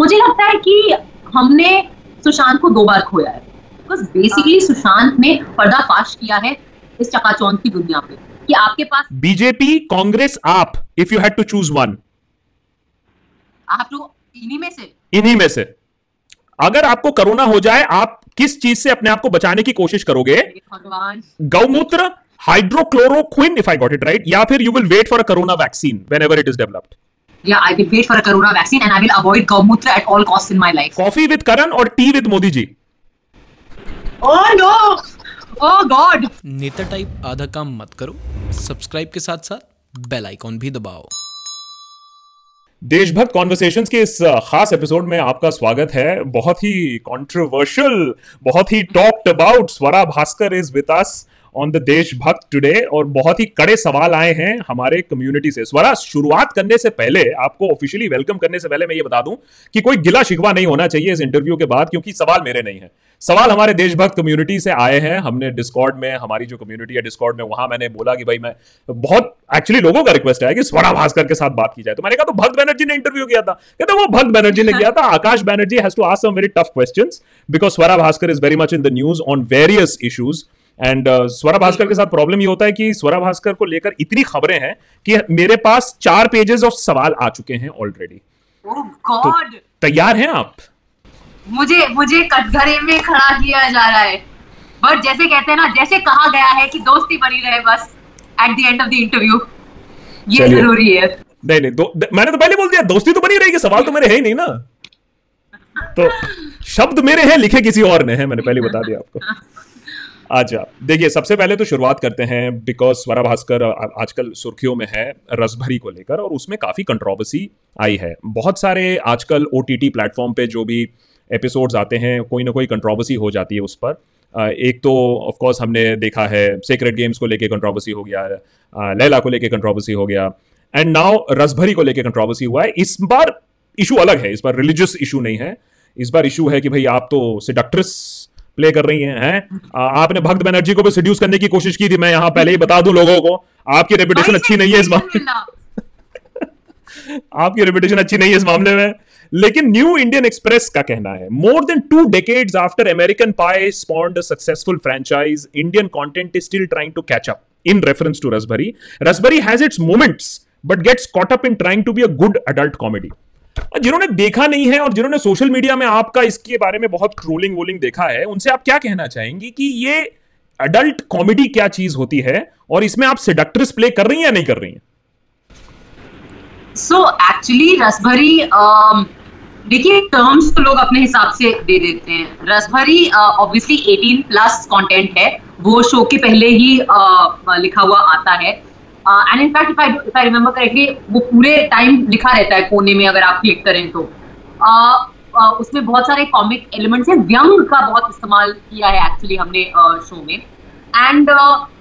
मुझे लगता है कि हमने सुशांत को दो बार खोया है। बिकॉज़ बेसिकली सुशांत ने पर्दाफाश किया है इस चकाचौंध की दुनिया पे कि आपके पास BJP Congress AAP if you had to choose one आप तो इन्हीं में से? इन्हीं में से। अगर आपको कोरोना हो जाए आप किस चीज़ से अपने आप को बचाने की कोशिश करोगे? भगवान। गौमूत्र hydroxychloroquine if I got it right या फिर you will wait for a corona vaccine whenever it is developed Yeah, I will wait for a corona vaccine and I will avoid Gaumutra at all costs in my life. Coffee with Karan और tea with Modi ji Oh no! Oh God! नेता type आधा काम मत करो subscribe के साथ साथ bell icon भी दबाओ देशभक्त कॉन्वर्सेशंस के इस uh, खास एपिसोड में आपका स्वागत है बहुत ही कंट्रोवर्शियल बहुत ही talked about Swara Bhaskar is with us on the Deshbhakt today और बहुत ही कड़े सवाल आए हैं हमारे कम्युनिटी से। स्वरा शुरुआत करने से पहले आपको ऑफिशियली वेलकम करने से पहले मैं ये बता दूँ कि कोई गिला शिकवा नहीं होना चाहिए इस इंटरव्यू के बाद क्योंकि सवाल मेरे नहीं है। सवाल हमारे देशभक्त कम्युनिटी से आए हैं। हमने डिस्कॉर्ड में हमारी जो कम्युनिटी है डिस्कॉर्ड में वहाँ मैंने बोला कि भाई मैं बहुत एक्चुअली लोगों का रिक्वेस्ट है कि स्वरा भास्कर के साथ बात की जाए। तो मैंने कहा तो भक्त बनर्जी ने इंटरव्यू किया था। कहते वो भक्त बैनर्जी ने किया था। Akash Banerjee has to ask some very tough questions because Swara Bhaskar is very much in the news on various issues and Swara Bhaskar के साथ प्रॉब्लम ये होता है कि स्वरा भास्कर को लेकर इतनी खबरें हैं कि मेरे पास चार पेजेस ऑफ़ सवाल आ चुके हैं ऑलरेडी Oh God! तैयार हैं आप? मुझे मुझे कटघरे में खड़ा किया जा रहा है। बट जैसे कहते हैं ना जैसे कहा गया है कि दोस्ती बनी रहे बस at the end of the interview ये ज़रूरी है। नहीं नहीं द- मैंने तो पहले बोल दिया दोस्ती तो बनी रहेगी सवाल तो मेरे है ही नहीं ना। तो शब्द मेरे हैं लिखे किसी और ने हैं मैंने पहले बता दिया आपको। अच्छा देखिए, सबसे पहले तो शुरुआत करते हैं बिकॉज़ स्वरा भास्कर आजकल सुर्खियों में है रसभरी को लेकर और उसमें काफ़ी कंट्रोवर्सी आई है। बहुत सारे आजकल ओ टी टी प्लेटफॉर्म पे जो भी एपिसोड्स आते हैं, कोई ना कोई कंट्रोवर्सी हो जाती है उस पर। एक तो ऑफ़ कोर्स हमने देखा है सीक्रेट गेम्स को लेके कंट्रोवर्सी हो गया लैला को लेके कंट्रोवर्सी हो गया। एंड नाउ रसभरी को लेके कंट्रोवर्सी हुआ है। इस बार इशू अलग है, इस बार रिलीजियस इशू नहीं है। इस बार इशू है कि भाई आप तो सिडक्ट्रेस प्ले कर रही हैं हैं? आपने भक्त बनर्जी को भी सिड्यूस करने की कोशिश की थी मैं यहाँ पहले ही बता दू लोगों को आपकी रेपुटेशन अच्छी नहीं है इस मामले आपकी रेपुटेशन अच्छी नहीं है इस मामले में। लेकिन न्यू इंडियन एक्सप्रेस का कहना है more than two decades after American Pie spawned successful franchise Indian content is still trying to catch up in reference to Rasbhari Rasbhari has its moments but gets caught up in trying to be a good adult comedy जिन्होंने देखा नहीं है और जिन्होंने social media में आपका इसके बारे में बहुत ट्रोलिंग वोलिंग देखा है उनसे आप क्या कहना चाहेंगे कि ये अडल्ट कॉमेडी क्या चीज़ होती है और इसमें आप सेडक्ट्रेस प्ले कर रही हैं या नहीं कर रही हैं? सो एक्चुअली रसभरी देखिए टर्म्स तो लोग अपने हिसाब से दे देते हैं। Rasbhari obviously uh, 18 plus content है। वो शो के पहले ही uh, लिखा हुआ आता है। And in fact if I if I remember correctly वो पूरे टाइम लिखा रहता है कोने में अगर आप क्लिक करें तो। Uh, uh, उसमें बहुत सारे कॉमिक एलिमेंट्स हैं। व्यंग का बहुत इस्तेमाल किया है एक्चुअली हमने शो में। एंड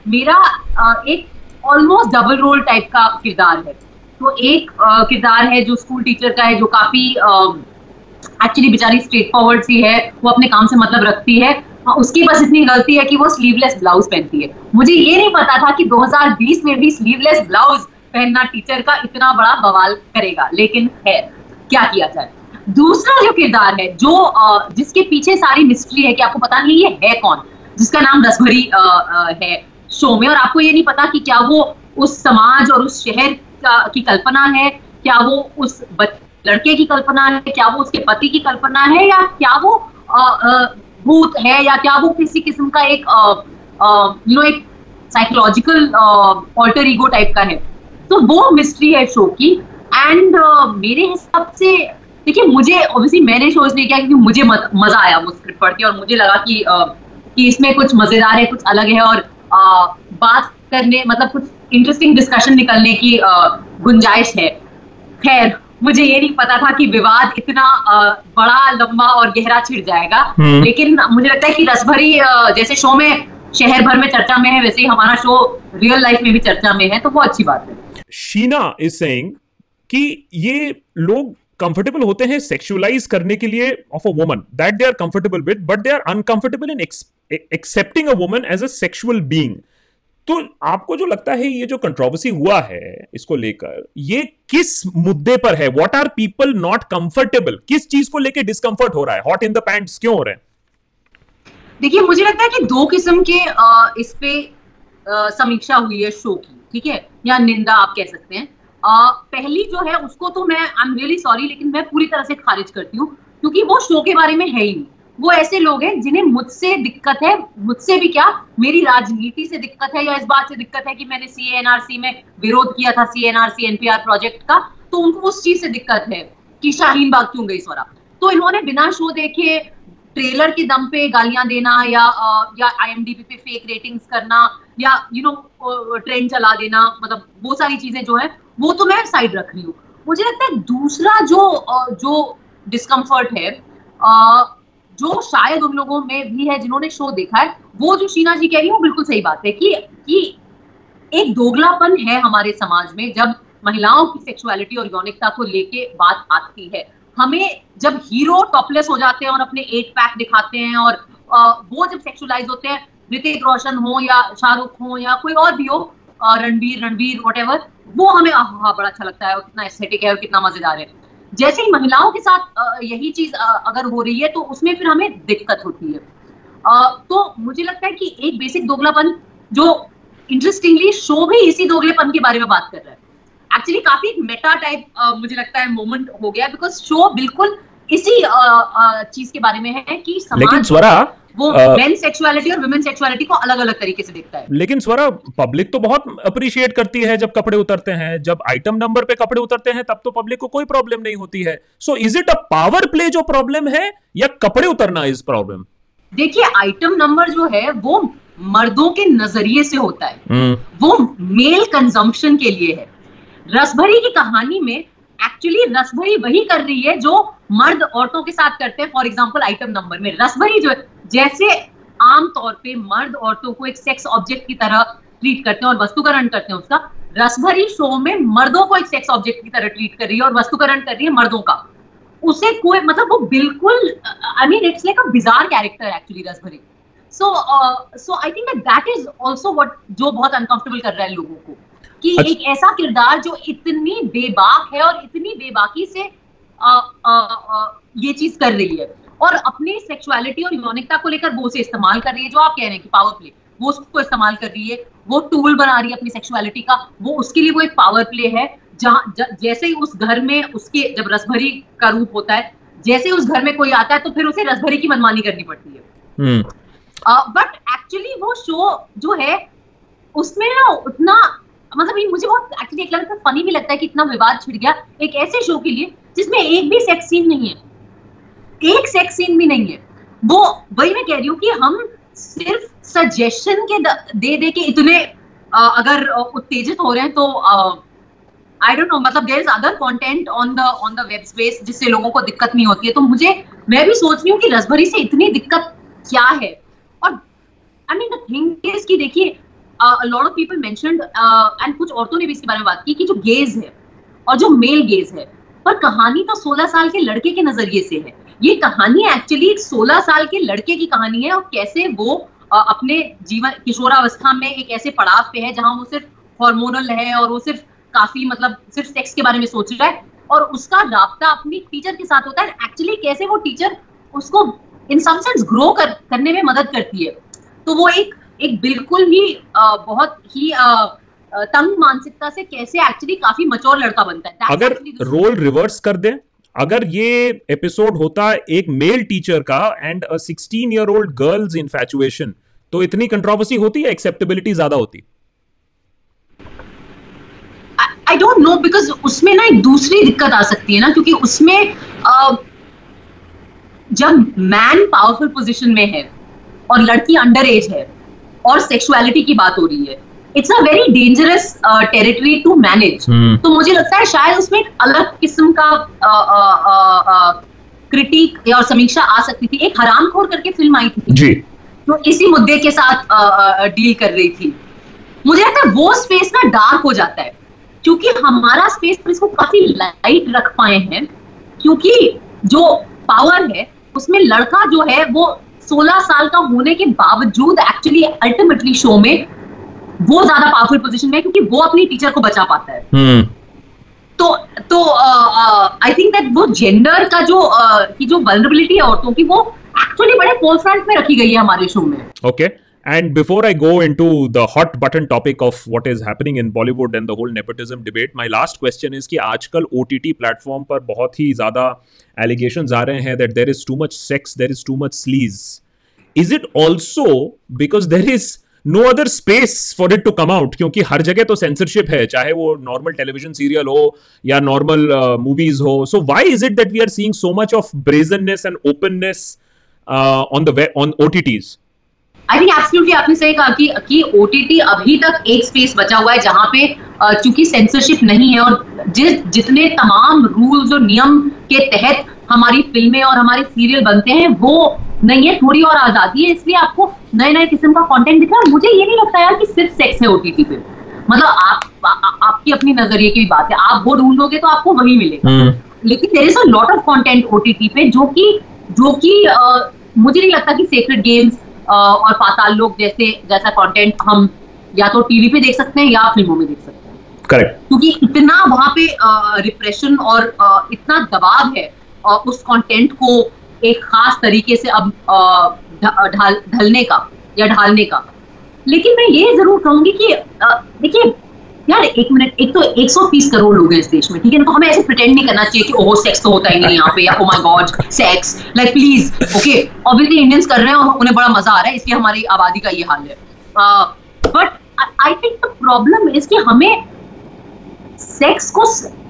मेरा uh, एक ऑलमोस्ट डबल रोल टाइप का किरदार है। तो एक किरदार है जो स्कूल टीचर का है जो काफ़ी एक्चुअली बेचारी स्ट्रेट फॉरवर्ड सी है। वो अपने काम से मतलब रखती है। हाँ, उसकी बस इतनी गलती है कि वो स्लीवलेस ब्लाउज पहनती है। मुझे ये नहीं पता था कि 2020 में भी स्लीवलेस ब्लाउज पहनना टीचर का इतना बड़ा बवाल करेगा लेकिन है क्या किया जाए? दूसरा जो किरदार है जो जिसके पीछे सारी मिस्ट्री है कि आपको पता नहीं ये है कौन जिसका नाम रसभरी है शो में और आपको ये नहीं पता कि क्या वो उस समाज और उस शहर की कल्पना है क्या वो उस लड़के की कल्पना है क्या वो उसके पति की कल्पना है या क्या वो अ, अ, भूत है या क्या वो किसी किस्म का एक यू नो एक साइकोलॉजिकल ऑल्टर ईगो टाइप का है। तो वो मिस्ट्री है शो की। एंड uh, मेरे हिसाब से देखिए मुझे ऑब्वियसली मैंने शो इसलिए किया क्योंकि मुझे मज़ा आया वो स्क्रिप्ट पढ़ के और मुझे लगा कि अ, कि इसमें कुछ मज़ेदार है कुछ अलग है और अ, बात करने मतलब कुछ इंटरेस्टिंग डिस्कशन निकलने की अ, गुंजाइश है। खैर मुझे ये नहीं पता था कि विवाद इतना बड़ा लंबा और गहरा छिड़ जाएगा। हम्म। लेकिन मुझे लगता है कि रसभरी जैसे शो में शहर भर में चर्चा में है वैसे ही हमारा शो रियल लाइफ में भी चर्चा में है तो वो अच्छी बात है। शीना इज़ सेइंग कि ये लोग कंफर्टेबल होते हैं सेक्सुअलाइज करने के लिए of a woman that they are comfortable with but they are uncomfortable in accepting a woman as a sexual being तो आपको जो लगता है ये जो कंट्रोवर्सी हुआ है इसको लेकर ये किस मुद्दे पर है? What are people not comfortable किस चीज़ को लेकर डिस्कंफर्ट हो रहा है? हॉट इन द पैंट्स क्यों हो रहे हैं? देखिए मुझे लगता है कि दो किस्म के इस पे समीक्षा हुई है शो की ठीक है? या निंदा आप कह सकते हैं। आ, पहली जो है उसको तो मैं आई एम रियली सॉरी लेकिन मैं पूरी तरह से खारिज करती हूँ क्योंकि वो शो के बारे में है ही नहीं। वो ऐसे लोग हैं जिन्हें मुझसे दिक्कत है। मुझसे भी क्या? मेरी राजनीति से दिक्कत है या इस बात से दिक्कत है कि मैंने सी एनआरसी में विरोध किया था सी एनआरसी एनपीआर प्रोजेक्ट का तो उनको उस चीज़ से दिक्कत है कि शाहीन बाग क्यों गई स्वरा? तो इन्होंने बिना शो देखे ट्रेलर के दम पे गालियाँ देना या या आईएमडीबी पे फेक रेटिंग्स करना या यू नो ट्रेंड चला देना मतलब वो सारी चीज़ें जो है, वो तो मैं साइड रख रही हूँ। मुझे लगता है दूसरा जो जो डिस्कम्फर्ट है जो शायद उन लोगों में भी है जिन्होंने शो देखा है, वो जो शीना जी कह रही है, वो बिल्कुल सही बात है कि कि एक दोगलापन है हमारे समाज में जब महिलाओं की सेक्सुअलिटी और यौनिकता को लेके बात आती है। हमें जब हीरो टॉपलेस हो जाते हैं और अपने एट पैक दिखाते हैं और वो जब सेक्सुअलाइज होते हैं, ऋतिक रोशन हो या शाहरुख हो या कोई और भी हो रणबीर रणबीर वट वो हमें हाँ बड़ा अच्छा लगता है और कितना एस्थेटिक है और कितना मज़ेदार है। जैसे ही महिलाओं के साथ यही चीज़ अगर हो रही है तो उसमें फिर हमें दिक्कत होती है। तो मुझे लगता है कि एक बेसिक दोगलापन जो इंटरेस्टिंगली शो भी इसी दोगलेपन के बारे में बात कर रहा है। एक्चुअली काफ़ी मेटा टाइप मुझे लगता है मोमेंट हो गया बिकॉज़ शो बिल्कुल इसी चीज़ के बारे में है कि समाज लेकिन स्वरा वो मेन सेक्सुअलिटी और वुमेन सेक्सुअलिटी को अलग अलग तरीके से देखता है। लेकिन स्वरा पब्लिक तो बहुत अप्रिशिएट करती है जब कपड़े उतरते हैं जब आइटम नंबर पे कपड़े उतरते हैं तब तो पब्लिक को कोई प्रॉब्लम नहीं होती है। So is it a power play जो प्रॉब्लम है या कपड़े उतरना इज़ प्रॉब्लम देखिए आइटम नंबर जो है वो मर्दों के नज़रिए से होता है। hmm. वो मेल कंजम्पशन के लिए है। रसभरी की कहानी में एक्चुअली रसभरी वही कर रही है जो मर्द औरतों के साथ करते हैं फॉर एग्ज़ाम्पल आइटम नंबर में। रसभरी जो जैसे आम तौर पे मर्द औरतों को एक सेक्स ऑब्जेक्ट की तरह ट्रीट करते हैं और वस्तुकरण करते हैं उसका, रसभरी शो में मर्दों को एक सेक्स ऑब्जेक्ट की तरह ट्रीट कर रही है और वस्तुकरण कर रही है मर्दों का। उसे कोई मतलब वो बिल्कुल I mean it's like a bizarre character actually Rasbhari. So so I think that is also what जो बहुत अनकंफर्टेबल कर रहा है लोगों को। कि अच्छा। एक ऐसा किरदार जो इतनी बेबाक है और इतनी बेबाकी से आ, आ, आ, ये चीज़ कर रही है और अपनी सेक्सुअलिटी और यौनिकता को लेकर वो उसे इस्तेमाल कर रही है जो आप कह रहे हैं कि पावर प्ले वो उसको इस्तेमाल कर रही है वो टूल बना रही है अपनी सेक्सुअलिटी का वो उसके लिए वो एक पावर प्ले है जहाँ जैसे ही उस घर में उसके जब रसभरी का रूप होता है जैसे उस घर में कोई आता है तो फिर उसे रसभरी की मनमानी करनी पड़ती है बट हम्म। एक्चुअली वो शो जो है उसमें ना उतना मतलब ये मुझे बहुत एक्चुअली एक लगता है फनी भी लगता है कि इतना विवाद छिड़ गया एक ऐसे शो के लिए जिसमें एक भी सेक्स सीन नहीं है। एक सेक्स सीन भी नहीं है। वो वही मैं कह रही हूँ कि हम सिर्फ़ सजेशन के दे दे के इतने आ, अगर उत्तेजित हो रहे हैं तो आई डोंट नो मतलब there is other content on the on the web space जिससे लोगों को दिक्कत नहीं होती है। तो मुझे मैं भी सोच रही हूँ कि रसभरी से इतनी दिक्कत क्या है? और I mean the thing is कि देखिए lot of people mentioned and कुछ औरतों ने भी इसके बारे में बात की कि जो गेज है और जो मेल गेज है पर कहानी तो 16 साल के लड़के के नज़रिए से है। ये कहानी एक्चुअली एक 16 साल के लड़के की कहानी है और कैसे वो uh, अपने जीवन किशोरावस्था में एक ऐसे पड़ाव पे है जहाँ वो सिर्फ़ हार्मोनल है और वो सिर्फ़ काफ़ी मतलब सिर्फ़ सेक्स के बारे में सोच रहा है और उसका रबता अपनी टीचर के साथ होता है। एक्चुअली कैसे वो टीचर उसको इन सम सेंस ग्रो कर, करने में मदद करती है। तो वो एक एक बिल्कुल ही आ, बहुत ही आ, तंग मानसिकता से कैसे एक्चुअली काफ़ी मचोर लड़का बनता है। अगर रोल रिवर्स कर दे अगर ये एपिसोड होता एक मेल टीचर का and a 16 year old girl's infatuation तो इतनी कंट्रोवर्सी होती है एक्सेप्टेबिलिटी ज़्यादा होती? आई डोंट नो बिकॉज़ उसमें ना एक दूसरी दिक्कत आ सकती है ना क्योंकि उसमें uh, जब मैन पावरफुल पोजीशन में है और लड़की अंडर एज है और सेक्सुअलिटी की बात हो रही है। It's a very dangerous territory to manage तो मुझे लगता है शायद उसमें एक अलग किस्म का क्रिटिक uh, uh, uh, और समीक्षा आ सकती थी। एक हरामखोर करके फ़िल्म आई थी। जी। तो इसी मुद्दे के साथ डील कर रही थी। मुझे लगता है वो स्पेस ना डार्क हो जाता है। क्योंकि हमारा स्पेस पर इसको काफ़ी लाइट रख पाए हैं। क्योंकि जो पावर है उसमें लड़का जो है वो 16 साल का होने के बावजूद एक्चुअली अल्टीमेटली शो में वो ज़्यादा पावरफुल पोजीशन में है क्योंकि वो अपनी टीचर को बचा पाता है। हम्म। तो तो आई थिंक दैट वो जेंडर का जो uh, की जो वल्नरेबिलिटी है औरतों की वो एक्चुअली बड़े फोरफ्रंट में रखी गई है हमारे शो में। Okay Okay. And before I go into the hot button topic of what is happening in Bollywood and the whole nepotism debate, my last question is कि आजकल OTT platform पर बहुत ही ज़्यादा allegations आ रहे हैं that there is too much sex, there is too much sleaze. Is it also because there is no other space for it to come out? क्योंकि हर जगह तो censorship है, चाहे वो normal television serial हो या uh, movies हो. So why is it that we are seeing so much of brazenness and openness uh, on the web, on OTTs? I think absolutely आपने सही कहा कि कि ओटीटी अभी तक एक स्पेस बचा हुआ है जहाँ पे चूँकि सेंसरशिप नहीं है और जिस जितने तमाम रूल्स और नियम के तहत हमारी फ़िल्में और हमारे सीरियल बनते हैं वो नहीं है थोड़ी और आज़ादी है इसलिए आपको नए नए किस्म का कंटेंट दिख। रहा है मुझे ये नहीं लगता यार कि सिर्फ़ सेक्स है ओटीटी पे। मतलब आप आ, आ, आपकी अपनी नज़रिए की बात है। आप वो ढूंढोगे तो आपको वही मिलेगा। लेकिन there is a lot of content OTT पे जो कि जो कि मुझे नहीं लगता कि सेक्रेट गेम्स और पाताल लोक जैसे जैसा कंटेंट हम या तो टीवी पे देख सकते हैं या फ़िल्मों में देख सकते हैं। करेक्ट क्योंकि इतना वहाँ पे रिप्रेशन और इतना दबाव है उस कंटेंट को एक खास तरीके से अब ढलने का या ढालने का। लेकिन मैं ये ज़रूर कहूँगी कि देखिए यार, एक मिनट, एक तो 130 करोड़ लोग हैं इस देश में, ठीक है ना? तो हमें ऐसे प्रिटेंड नहीं करना चाहिए कि, ओहो सेक्स तो होता ही नहीं यहाँ पे, या ओ my God sex like please okay obviously Indians कर रहे हैं और उन्हें बड़ा मज़ा आ रहा है, इसलिए हमारी आबादी का ये हाल है। But I think the problem is कि हमें सेक्स को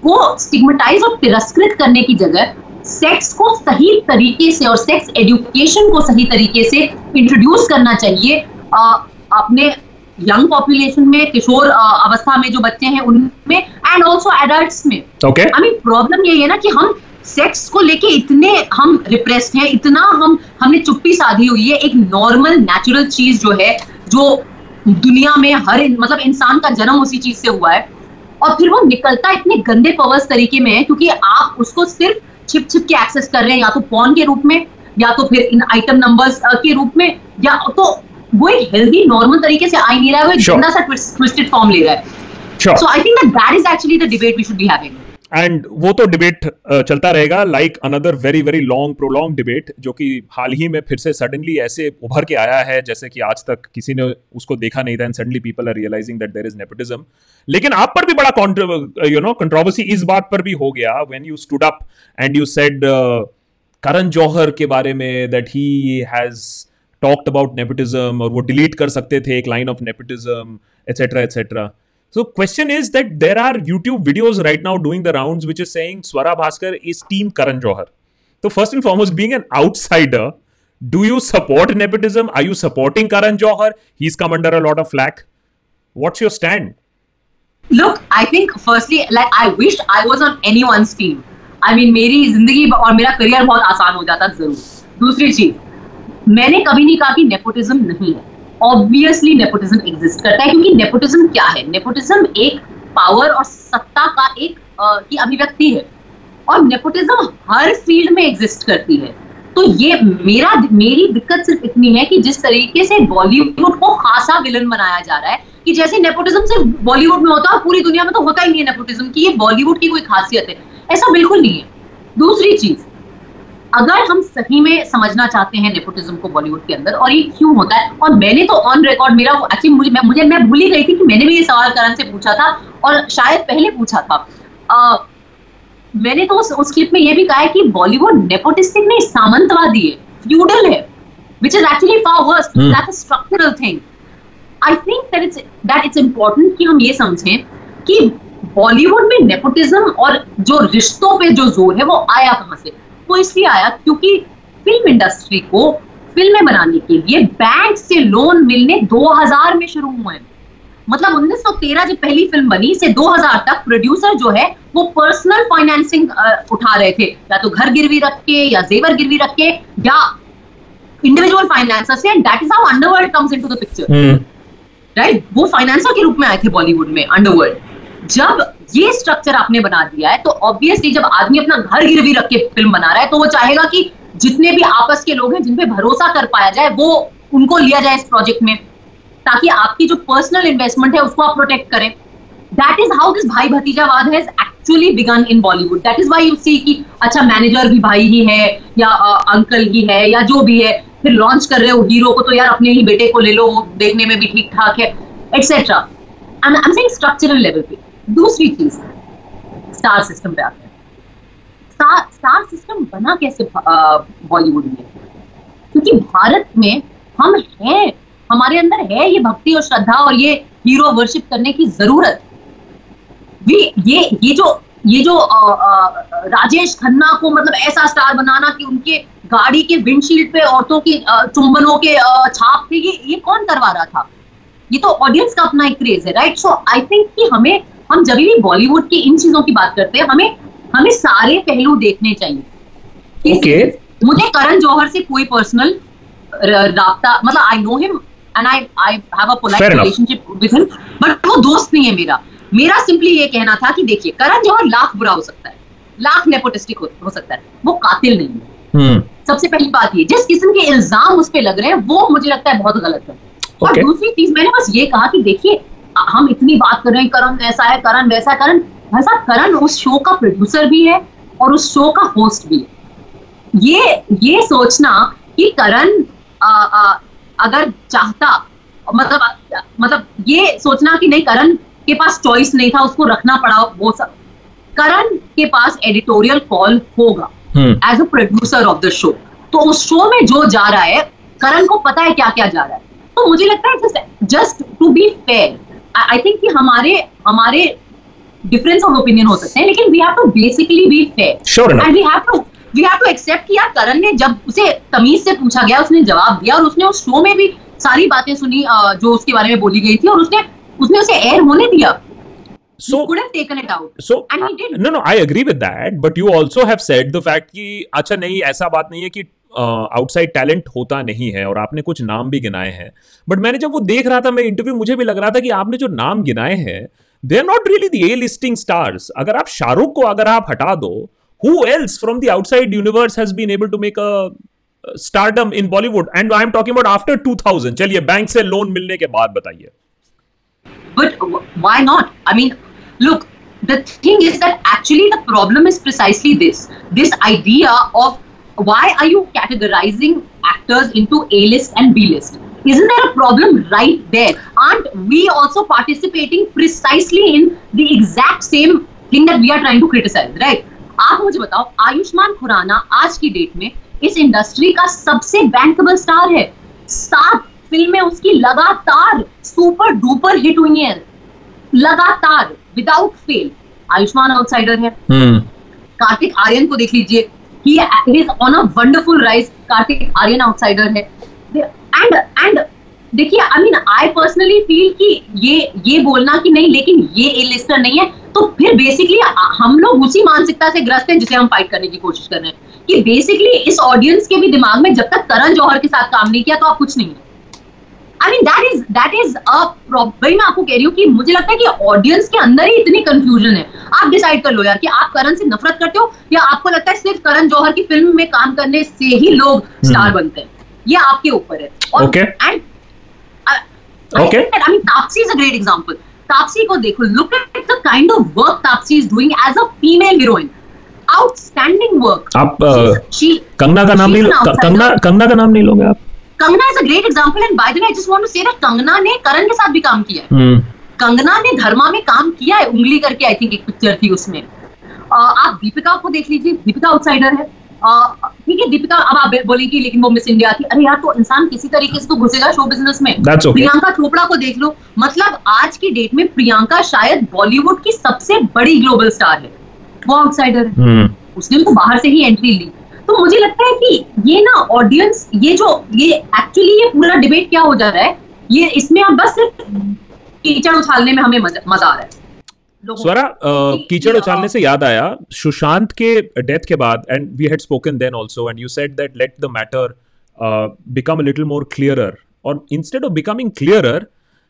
को स्टिग्मेटाइज और तिरस्कृत करने की जगह सेक्स को सही तरीके से और सेक्स एजुकेशन को सही तरीके से इंट्रोड्यूस करना चाहिए। अपने यंग पॉपुलेशन में किशोर अवस्था में जो बच्चे हैं उनमें एंड ऑल्सो एडल्ट में। Okay. आई मीन प्रॉब्लम यही है ना कि हम सेक्स को लेके इतने हम रिप्रेस्ड हैं इतना हम हमने चुप्पी साधी हुई है। एक नॉर्मल नेचुरल चीज़ जो है जो दुनिया में हर मतलब इंसान का जन्म उसी चीज़ से हुआ है। और फिर वो निकलता इतने गंदे पवर्स तरीके में है क्योंकि आप उसको सिर्फ़ छिप छिप के एक्सेस कर रहे हैं या तो पॉन के रूप में या तो फिर इन आइटम नंबर्स के रूप में या तो वो एक हेल्दी नॉर्मल तरीके से आ ही नहीं रहा है वो एक Sure. गंदा सा ट्विस्टेड फॉर्म ले रहा है। So I think that that is actually the debate we should be having and वो तो डिबेट चलता रहेगा like another very very long prolong debate जो कि हाल ही में फिर से सडनली ऐसे उभर के आया है जैसे कि आज तक किसी ने उसको देखा नहीं था and suddenly people are realising that there is nepotism लेकिन आप पर भी बड़ा यू नो कंट्रोवर्सी इस बात पर भी हो गया when you stood up and you said Karan Johar के बारे में that he has talked about nepotism और वो डिलीट कर सकते थे, एक line of nepotism etcetera etcetera so question is that there are YouTube videos right now doing the round which is saying Swara Bhaskar is team Karan Johar तो first and foremost being an outsider do you support nepotism are you supporting Karan Johar he come under a lot of flak what's your stand look I think firstly like I wish I was on any one steam I मेरी ज़िंदगी और मेरा career बहुत आसान हो जाता ज़रूर। दूसरी चीज़ मैंने कभी नहीं कहा कि नेपोटिज्म नहीं है। ऑब्वियसली नेपोटिज्म एग्जिस्ट करता है क्योंकि नेपोटिज्म क्या है? नेपोटिज्म एक पावर और सत्ता का एक अ, की अभिव्यक्ति है। और नेपोटिज्म हर फ़ील्ड में एग्जिस्ट करती है। तो ये मेरा मेरी दिक्कत सिर्फ़ इतनी है कि जिस तरीके से बॉलीवुड को खासा विलन बनाया जा रहा है कि जैसे नेपोटिज्म सिर्फ़ बॉलीवुड में होता है पूरी दुनिया में तो होता ही नहीं है नेपोटिज्म की ये बॉलीवुड की कोई खासियत है। ऐसा बिल्कुल नहीं है। दूसरी चीज़ अगर हम सही में समझना चाहते हैं नेपोटिज्म को बॉलीवुड के अंदर और ये क्यों होता है? और मैंने तो ऑन रिकॉर्ड मेरा एक्चुअली मुझे मैं, मुझे मैं भूल ही गई थी कि मैंने भी ये सवाल करण से पूछा था और शायद पहले पूछा था। अ, मैंने तो उस, उस क्लिप में ये भी कहा है कि बॉलीवुड नेपोटिस्टिक नहीं सामंतवादी है फ्यूडल है which is actually far worse a structural thing I think that it's that it's important कि हम ये समझें कि बॉलीवुड में नेपोटिज्म और जो रिश्तों पे जो ज़ोर है वो आया कहाँ से? वो इसलिए आया क्योंकि फ़िल्म इंडस्ट्री को फ़िल्में बनाने के लिए बैंक से लोन मिलने 2000 में शुरू हुए मतलब 1913 जब पहली फ़िल्म बनी से 2000 तक प्रोड्यूसर जो है वो पर्सनल फाइनेंसिंग उठा रहे थे। या तो घर गिरवी रख के या जेवर गिरवी रख के या इंडिविजुअल फाइनेंसर से and that is how underworld comes into the picture right वो फाइनेंसर के रूप में आए थे बॉलीवुड में अंडरवर्ल्ड जब ये स्ट्रक्चर आपने बना दिया है तो ऑब्वियसली जब आदमी अपना घर गिरवी रख के फ़िल्म बना रहा है तो वो चाहेगा कि जितने भी आपस के लोग हैं, जिन पे भरोसा कर पाया जाए, वो उनको लिया जाए इस प्रोजेक्ट में, ताकि आपकी जो पर्सनल इन्वेस्टमेंट है, उसको आप प्रोटेक्ट करें। दैट इज़ हाउ दिस भाई भतीजावाद has actually began in Bollywood that is why you see कि अच्छा मैनेजर भी भाई ही है, या अंकल ही है, या जो भी है, फिर लॉन्च कर रहे हो हीरो को तो यार अपने ही बेटे को ले लो देखने में भी ठीक ठाक है etcetera I am saying structural level पे. दूसरी चीज़ स्टार सिस्टम पे आते हैं। स्टार सिस्टम बना कैसे बॉलीवुड में? क्योंकि भारत में हम हैं हमारे अंदर है ये भक्ति और श्रद्धा और ये हीरो वर्शिप करने की ज़रूरत। भी ये ये जो ये जो आ, आ, राजेश खन्ना को मतलब ऐसा स्टार बनाना कि उनके गाड़ी के विंडशील्ड पे औरतों की चुंबनों के छाप थे ये ये कौन करवा रहा था? ये तो ऑडियंस का अपना एक क्रेज है राइट सो आई थिंक कि हमें हम जब भी बॉलीवुड की इन चीज़ों की बात करते हैं हमें हमें सारे पहलू देखने चाहिए। okay. मुझे करण जौहर से कोई पर्सनल राबता मतलब I know him and I I have a polite relationship with him but वो दोस्त नहीं है मेरा। मेरा सिंपली ये कहना था कि देखिए करण जौहर लाख बुरा हो सकता है। लाख नेपोटिस्टिक हो, हो सकता है। वो कातिल नहीं है। hmm. सबसे पहली बात ये जिस किस्म के इल्ज़ाम उस पर लग रहे हैं वो मुझे लगता है बहुत गलत है। okay. और दूसरी चीज़ मैंने बस ये कहा कि देखिए हम इतनी बात कर रहे हैं करण ऐसा है करण वैसा करण भाई साहब करण उस शो का प्रोड्यूसर भी है और उस शो का होस्ट भी है। ये ये सोचना कि करण अगर चाहता मतलब मतलब ये सोचना कि नहीं करण के पास चॉइस नहीं था उसको रखना पड़ा वो सब। करण के पास एडिटोरियल कॉल होगा as a producer of the show तो उस शो में जो जा रहा है करण को पता है क्या क्या जा रहा है। तो मुझे लगता है just to be fair I think कि हमारे हमारे डिफरेंस ऑफ़ ओपिनियन हो सकते हैं लेकिन we have to basically be fair and we have to we have to accept कि यार करण ने जब उसे तमीज से पूछा गया उसने जवाब दिया और उसने उस शो में भी सारी बातें सुनी जो उसके बारे में बोली गई थी और उसने उसने उसे एयर होने दिया. So could have taken it out. so and he did. no no i agree with that but you also have said the fact कि अच्छा नहीं ऐसा बात नहीं है कि आउटसाइड टैलेंट होता नहीं है और आपने कुछ नाम भी गिनाए हैं। बट मैंने जब वो देख रहा था, मैं इंटरव्यू मुझे भी लग रहा था कि आपने जो नाम गिनाए हैं they are not really the A listing stars अगर आप शाहरुख को अगर आप हटा दो who else from the outside universe has been able to make a startup in Bollywood and I am talking about after two thousand चलिए bank से loan मिलने के बाद बताइए। But why not I mean look the thing is that actually the problem is precisely this this idea of why are you categorizing actors into A list and B list isn't there a problem right there aren't we also participating precisely in the exact same thing that we are trying to criticize right आप मुझे बताओ आयुष्मान खुराना आज की date में इस industry का सबसे bankable star है सात फ़िल्में उसकी लगातार सुपर डुपर हिट हुई हैं लगातार विदाउट फेल आयुष्मान आउटसाइडर है hmm. कार्तिक आर्यन को देख लीजिए he is on a wonderful rise. Kartik Aaryan outsider है. And and, देखिए I mean I personally feel कि ये ये बोलना कि नहीं, लेकिन ये ए लिस्टर नहीं है. तो फिर बेसिकली हम लोग उसी मानसिकता से ग्रस्त हैं जिसे हम फाइट करने की कोशिश कर रहे हैं. कि बेसिकली इस ऑडियंस के भी दिमाग में जब तक करण जौहर के साथ काम नहीं किया तो आप कुछ नहीं I mean that is that is a problem मैं आपको कह रही हूँ कि मुझे लगता है कि ऑडियंस के अंदर ही इतनी कंफ्यूजन है। आप डिसाइड कर लो यार कि आप करण से नफरत करते हो या आपको लगता है सिर्फ़ करण जौहर की फ़िल्म में काम करने से ही लोग स्टार हम्म। बनते हैं। ये आपके ऊपर है। और and okay I mean Taapsee is a great example Taapsee को देखो look at the kind of work Taapsee is doing as a female heroine outstanding work आप कंगना का नाम नहीं कंगना कंगना का नाम नहीं लोगे आप? Kangana is a great example and by the way I just want to say that Kangana ने करण के साथ भी काम किया है। hmm. कंगना ने धर्मा में काम किया है उंगली करके आई थिंक एक पिक्चर थी उसमें। आप दीपिका को देख लीजिए दीपिका आउटसाइडर है। ठीक है दीपिका अब आप बोलेगी लेकिन वो मिस इंडिया थी। अरे यार तो इंसान किसी तरीके से तो घुसेगा शो बिज़नेस में। Okay. प्रियंका चोपड़ा को देख लो। मतलब आज की डेट में प्रियंका शायद बॉलीवुड की सबसे बड़ी ग्लोबल स्टार है। वो आउटसाइडर है। hmm. उसने तो बाहर से ही एंट्री ली। तो मुझे लगता है कि ये ना ऑडियंस ये जो ये एक्चुअली ये पूरा डिबेट क्या हो जा रहा है? ये इसमें आप बस कीचड़ उछालने में हमें मज़ा आ रहा है। स्वरा कीचड़ उछालने से याद आया सुशांत के डेथ के बाद and we had spoken then also and you said that let the matter become a little more clearer और instead of becoming clearer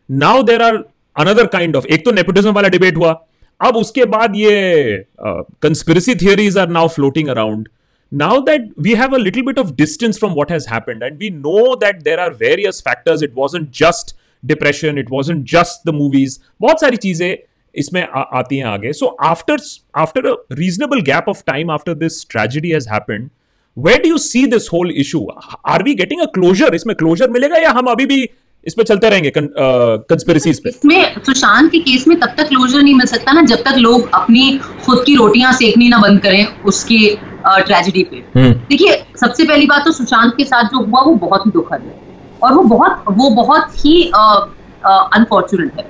now there are another kind of एक तो नेपोटिज्म वाला डिबेट हुआ अब उसके बाद ये conspiracy theories are now floating around now that we have a little bit of distance from what has happened and we know that there are various factors it wasn't just depression it wasn't just the movies बहुत सारी चीज़ें इसमें आ, आती हैं आगे. So after after a reasonable gap of time after this tragedy has happened where do you see this whole issue are we getting a closure इसमें closure मिलेगा या हम अभी भी इस पे चलते रहेंगे कंस्पिरेसीज पे। इसमें सुशांत के केस में तब तक क्लोजर नहीं मिल सकता ना जब तक लोग अपनी खुद की रोटियाँ सेकनी ना बंद करें उसकी ट्रेजिडी पे। हम्म। देखिए सबसे पहली बात तो सुशांत के साथ जो हुआ वो बहुत ही दुखद है। और वो बहुत वो बहुत ही अनफॉर्चुनेट है।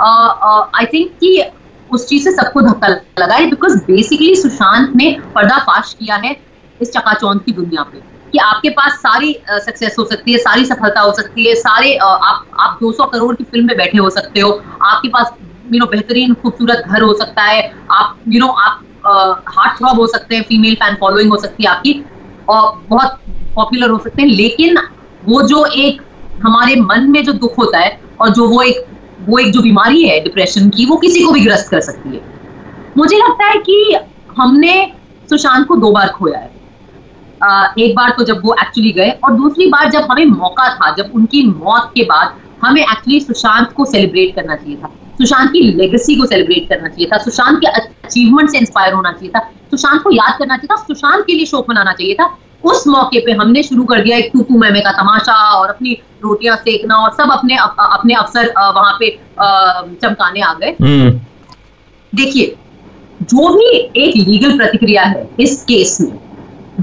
आई थिंक कि उस चीज़ से सबको धक्का लगा है बिकॉज़ बेसिकली सुशांत ने पर्दाफाश किया है इस चकाचौंध की दुनिया पे। कि आपके पास सारी सक्सेस हो सकती है, सारी सफलता हो सकती है, सारे आप आप 200 करोड़ की फ़िल्म में बैठे हो सकते हो। आपके पास यू नो बेहतरीन, खूबसूरत घर हो सकता है। आप यू नो आप हार्ट थ्रॉब हो सकते हैं फीमेल फ़ैन फॉलोइंग हो सकती है आपकी। और बहुत पॉपुलर हो सकते हैं, लेकिन वो जो एक हमारे मन में जो दुख होता है और जो वो एक वो एक जो बीमारी है डिप्रेशन की, वो किसी को भी ग्रस्त कर सकती है। मुझे लगता है कि हमने सुशांत को दो बार खोया है। एक बार तो जब वो एक्चुअली गए और दूसरी बार जब हमें मौका था जब उनकी मौत के बाद हमें एक्चुअली सुशांत को सेलिब्रेट करना चाहिए था सुशांत की लेगेसी को सेलिब्रेट करना चाहिए था सुशांत के अचीवमेंट से इंस्पायर होना चाहिए था सुशांत को याद करना चाहिए था सुशांत के लिए शोक मनाना चाहिए था उस मौके पे हमने शुरू कर दिया एक टू मैमे का तमाशा और अपनी रोटियाँ सेकना और सब अपने अप, अपने अफसर वहाँ पे चमकाने आ गए हम्म। देखिए जो भी एक लीगल प्रतिक्रिया है इस केस में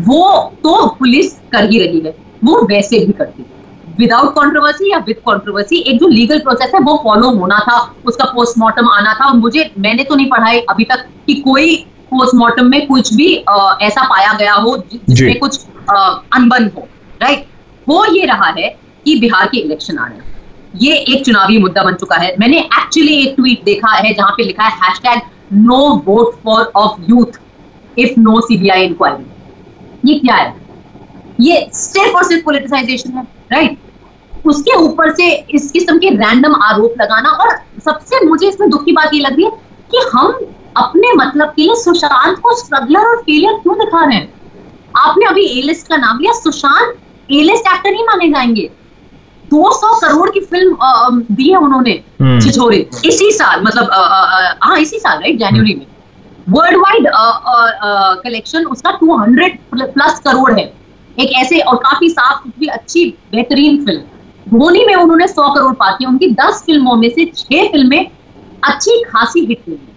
वो तो पुलिस कर ही रही है। वो वैसे भी करती है। विदाउट कंट्रोवर्सी या विद कंट्रोवर्सी एक जो लीगल प्रोसेस है वो फॉलो होना था। उसका पोस्टमार्टम आना था। और मुझे मैंने तो नहीं पढ़ा है अभी तक कि कोई पोस्टमार्टम में कुछ भी आ, ऐसा पाया गया हो जिसमें कुछ अनबन हो राइट हो ये रहा है कि बिहार के इलेक्शन आ रहे हैं। ये एक चुनावी मुद्दा बन चुका है। मैंने एक्चुअली एक ट्वीट देखा है जहाँ पे लिखा है hashtag no vote for of youth if no CBI inquiry ये क्या है? ये सिर्फ़ और सिर्फ़ पोलिटिसाइजेशन है राइट उसके ऊपर से इस किस्म के रैंडम आरोप लगाना और सबसे मुझे इसमें दुख की बात ये लग रही है कि हम अपने मतलब के लिए सुशांत को स्ट्रगलर और फेलियर क्यों दिखा रहे हैं? आपने अभी ए लिस्ट का नाम लिया सुशांत ए लिस्ट एक्टर ही माने जाएँगे। 200 करोड़ की फ़िल्म दी है उन्होंने हम्म। छिछोरे। इसी साल मतलब हाँ इसी साल राइट जनवरी में। वर्ल्ड वाइड कलेक्शन उसका 200 प्लस करोड़ है। एक ऐसे और काफ़ी साफ़ सुथरी अच्छी बेहतरीन फ़िल्म धोनी में उन्होंने 100 करोड़ पाती है। उनकी 10 फ़िल्मों में से 6 फ़िल्में अच्छी खासी हिट हुई है।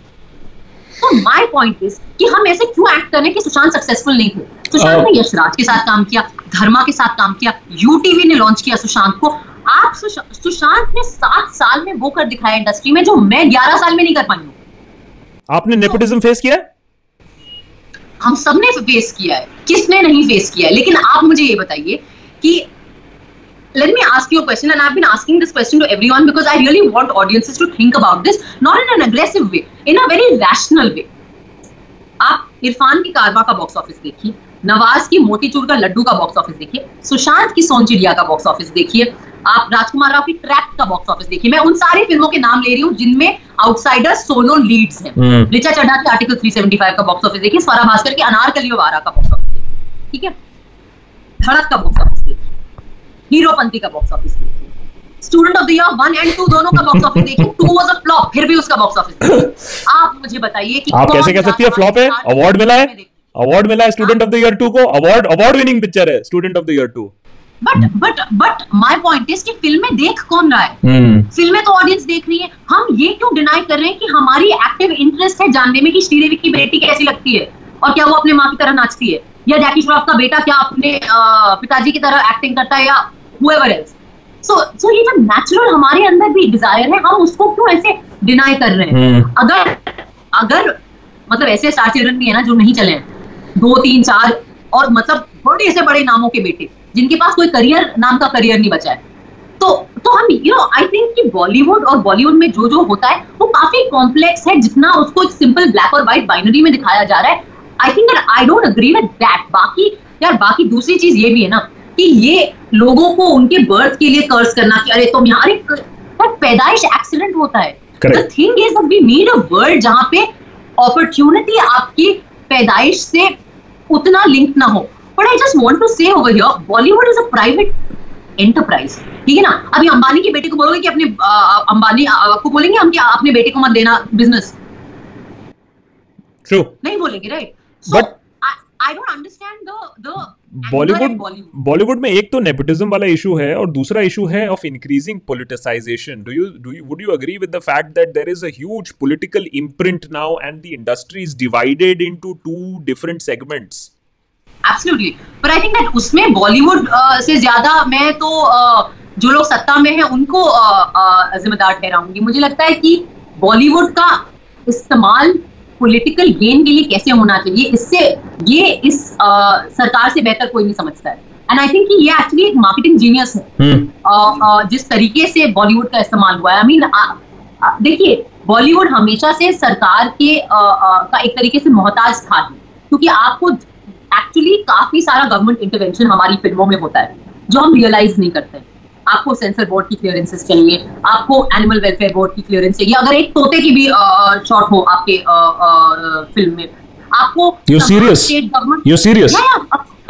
तो माय पॉइंट इज़ कि हम ऐसे क्यों एक्ट करें कि सुशांत सक्सेसफुल नहीं थे? सुशांत ने यशराज के साथ काम किया धर्मा के साथ काम किया यूटीवी ने लॉन्च किया सुशांत को। आप सुशांत ने सात साल में वो कर दिखाया इंडस्ट्री में जो मैं ग्यारह साल में नहीं कर पाई हूँ। आपने नेपोटिज्म फेस किया है? हम सबने फेस किया है। किसने नहीं फेस किया है? लेकिन आप मुझे ये बताइए कि let me ask you question and I asking this question to every because I really want audiences to think about this not in an aggressive way in a very rational way आप इरफान की कारवा का box office देखिए नवाज़ की मोतीचूर का लड्डू का box office देखिए सुशांत की सोनचिड़िया का बॉक्स ऑफ़िस देखिए आप राजकुमार राव की ट्रैप का बॉक्स ऑफ़िस देखिए। मैं उन सारी फ़िल्मों के नाम ले रही हूँ जिनमें आउटसाइडर सोलो लीड्स हैं। रिचा चड्ढा की आर्टिकल 375 का बॉक्स ऑफ़िस देखिए स्वरा भास्कर की अनारकली वारा का बॉक्स ऑफ़िस देखिए। ठीक है? धड़क का बॉक्स ऑफ़िस देखिए। हीरोपंती का बॉक्स ऑफ़िस देखिए। Student of the Year one and two दोनों का बॉक्स ऑफ़िस देखिए। टू वाज अ फ्लॉप फिर भी उसका बॉक्स ऑफ़िस आप मुझे बताइए कि आप कैसे कह सकती है फ्लॉप है? अवार्ड मिला है? अवार्ड मिला है Student of the Year two को। अवार्ड अवार्ड विनिंग पिक्चर है Student of the Year two but but but my point is कि फ़िल्में देख कौन रहा है। फ़िल्में तो ऑडियंस देख रही है। हम ये क्यों डिनाई कर रहे हैं कि हमारी एक्टिव इंटरेस्ट है जानने में कि श्रीदेवी की बेटी कैसी लगती है? और क्या वो अपने माँ की तरह नाचती है? या जैकी श्रॉफ का बेटा क्या अपने पिताजी की तरह एक्टिंग करता है या whoever else? सो so, so ये जो नेचुरल हमारे अंदर भी डिज़ायर है हम उसको क्यों ऐसे डिनाई कर रहे हैं? हम्म। अगर अगर मतलब ऐसे स्टार चिल्ड्रन भी है ना जो नहीं चले हैं। दो तीन चार और मतलब बड़े से बड़े नामों के बेटे। जिनके पास कोई करियर नाम का करियर नहीं बचा है। तो तो हम यू नो आई थिंक कि बॉलीवुड और बॉलीवुड में जो जो होता है वो काफ़ी कॉम्प्लेक्स है जितना उसको एक सिंपल ब्लैक और व्हाइट बाइनरी में दिखाया जा रहा है। I think I don't agree with that बाकी यार बाकी दूसरी चीज़ ये भी है ना कि ये लोगों को उनके बर्थ के लिए कर्ज करना कि अरे तुम यहाँ अरे पैदाइश एक्सीडेंट होता है। Thing is we need a world जहाँ पे अपॉर्चुनिटी आपकी पैदाइश से उतना लिंक ना हो। But I just want to say over here Bollywood is a private enterprise ठीक है ना? अभी अंबानी के बेटे को बोलोगे कि अपने अंबानी आपको बोलेंगे हम कि अपने बेटे को मत देना बिज़नेस ट्रू नहीं बोलेंगे right but I don't understand the the Bollywood Bollywood में एक तो नेपोटिज्म वाला इशू है और दूसरा इशू है of increasing politicisation do you do you would you agree with the fact that there is a huge political imprint now and the industry is divided into two different segments absolutely पर I think that उसमें Bollywood uh, से ज़्यादा मैं तो uh, जो लोग सत्ता में हैं उनको uh, जिम्मेदार ठहराऊँगी। मुझे लगता है कि बॉलीवुड का इस्तेमाल पॉलिटिकल गेन के लिए कैसे होना चाहिए इससे ये इस सरकार से बेहतर कोई नहीं समझता है। एंड आई थिंक कि ये एक्चुअली एक मार्केटिंग जीनियस है। hmm. जिस तरीके से बॉलीवुड का इस्तेमाल हुआ है। आई मीन देखिए बॉलीवुड हमेशा से सरकार के आ, आ, का एक तरीके से मोहताज था। क्योंकि आपको एक्चुअली काफ़ी सारा गवर्नमेंट इंटरवेंशन हमारी फ़िल्मों में होता है जो हम रियलाइज़ नहीं करते। आपको सेंसर बोर्ड की क्लियरेंसेस चाहिए आपको एनिमल वेलफेयर बोर्ड की क्लियरेंस चाहिए अगर एक तोते की भी शॉट हो आपके फ़िल्म में आपको यू सीरियस यू सीरियस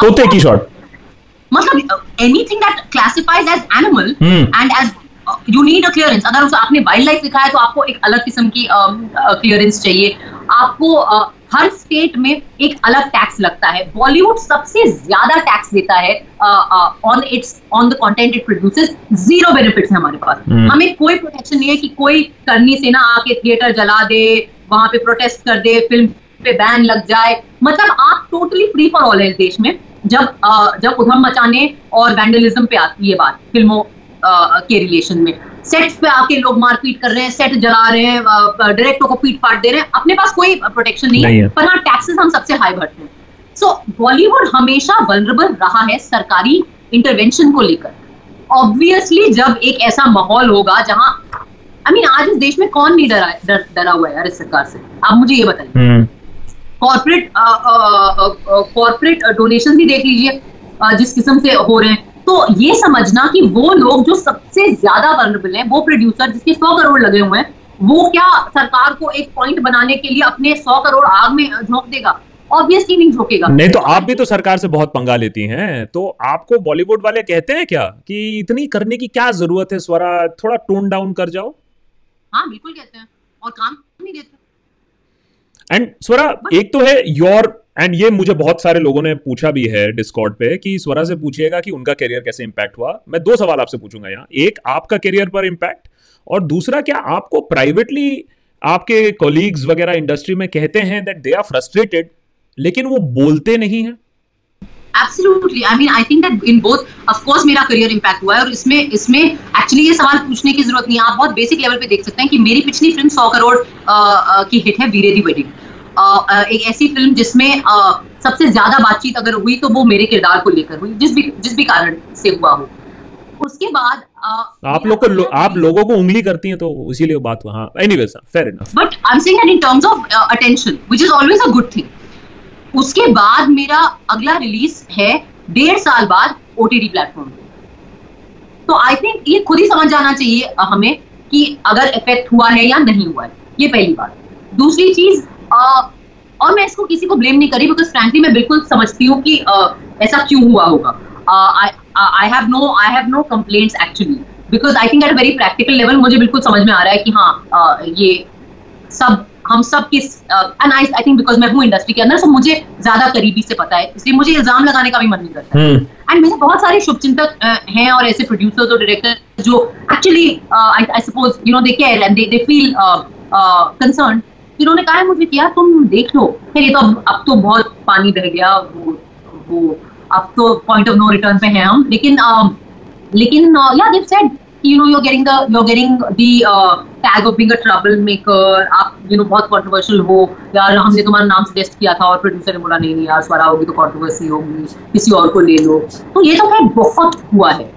तोते की शॉट मतलब anything that classifies as animal and as you need a clearance अगर उसे आपने वाइल्ड लाइफ लिखा है तो आपको एक अलग किस्म की क्लियरेंस um, uh, चाहिए। आपको uh, हर स्टेट में एक अलग टैक्स लगता है। बॉलीवुड सबसे ज़्यादा टैक्स देता है on it's on the content it produces zero benefits है हमारे पास। Hmm. हमें कोई प्रोटेक्शन नहीं है कि कोई करनी से ना आके थिएटर जला दे वहाँ पे प्रोटेस्ट कर दे फ़िल्म पे बैन लग जाए। मतलब आप टोटली फ्री फॉर ऑल है देश में। जब uh, जब उधम मचाने और वैंडलिज्म पे आती है बात फ़िल्मों के रिलेशन में। सेट्स पे आके लोग मारपीट कर रहे हैं सेट जला रहे हैं डायरेक्टर को पीट पाट दे रहे हैं। अपने पास कोई प्रोटेक्शन नहीं, नहीं है। पर हाँ टैक्सेस हम सबसे हाई भरते हैं। सो बॉलीवुड हमेशा वनरेबल रहा है सरकारी इंटरवेंशन को लेकर। ऑब्वियसली जब एक ऐसा माहौल होगा जहाँ आई मीन आज इस देश में कौन नहीं डरा डर, डरा हुआ है इस सरकार से? आप मुझे ये बताइए। कॉर्पोरेट कॉर्पोरेट डोनेशन भी देख लीजिए जिस किस्म से हो रहे हैं। तो ये समझना कि वो लोग जो सबसे ज़्यादा वनरेबल हैं वो प्रोड्यूसर जिसके सौ करोड़ लगे हुए हैं वो क्या सरकार को एक पॉइंट बनाने के लिए अपने सौ करोड़ आग में झोंक देगा? ऑब्वियसली नहीं झोंकेगा। नहीं तो आप भी तो सरकार से बहुत पंगा लेती हैं। तो आपको बॉलीवुड वाले कहते हैं क्या कि इतनी करने की क्या ज़रूरत है स्वरा? थोड़ा टोन डाउन कर जाओ। हाँ बिल्कुल कहते हैं। और काम नहीं देते। एंड स्वरा एक तो है योर एंड ये मुझे बहुत सारे लोगों ने पूछा भी है डिस्कॉर्ड पे कि स्वरा से पूछिएगा कि उनका करियर कैसे इंपैक्ट हुआ। मैं दो सवाल आपसे पूछूँगा यहाँ। एक आपका करियर पर इंपैक्ट और दूसरा क्या आपको प्राइवेटली आपके कोलीग्स वगैरह इंडस्ट्री में कहते हैं दैट दे आर फ्रस्ट्रेटेड लेकिन वो बोलते नहीं है? Absolutely I mean I think that in both of course मेरा करियर इंपैक्ट हुआ है और इसमें इसमें एक्चुअली ये सवाल पूछने की ज़रूरत नहीं है। आप बहुत बेसिक लेवल पे देख सकते हैं कि मेरी पिछली फ़िल्म 100 करोड़ आ, आ, की हिट है वीरे दी वेडिंग एक ऐसी फ़िल्म जिसमें सबसे ज़्यादा बातचीत अगर हुई तो वो मेरे किरदार को लेकर हुई जिस भी जिस भी कारण से हुआ हो। उसके बाद आप लोग को लो, आप लोगों को उंगली करती हैं तो इसीलिए बात वहाँ anyways fair enough but I am saying that in terms of attention which is always a good thing उसके बाद मेरा अगला रिलीज़ है डेढ़ साल बाद ओटीटी प्लेटफॉर्म तो आई थिंक ये खुद ही समझ जाना चाहिए हमें कि अगर इफ़ेक्ट हुआ है या नहीं हुआ है ये पहली बात। दूसरी चीज़ और मैं इसको किसी को ब्लेम नहीं करी बिकॉज़ फ्रेंकली मैं बिल्कुल समझती हूँ कि ऐसा क्यों हुआ होगा I have no I have no complaints actually because I think at very practical level मुझे बिल्कुल समझ में आ रहा है कि हाँ ये सब हम सब किस and I I think because मैं हूँ इंडस्ट्री के अंदर सो मुझे ज़्यादा करीबी से पता है इसलिए मुझे इल्ज़ाम लगाने का भी मन नहीं करता एंड hmm. मेरे बहुत सारे शुभचिंतक हैं और ऐसे प्रोड्यूसर्स और डायरेक्टर जो actually I suppose you know they care and they feel concern जिन्होंने कहा है मुझे किया तुम देख लो। फिर ये तो अब, अब तो बहुत पानी बह गया वो वो अब तो पॉइंट ऑफ़ नो रिटर्न पे हैं हम लेकिन लेकिन या they've said you know you're getting the you're getting the uh, tag of being a troublemaker आप you know बहुत controversial हो यार हमने तुम्हारा नाम सजेस्ट किया था और प्रोड्यूसर ने बोला नहीं नहीं यार स्वरा होगी तो कंट्रोवर्सी होगी किसी और को ले लो। तो ये तो खैर बहुत हुआ है।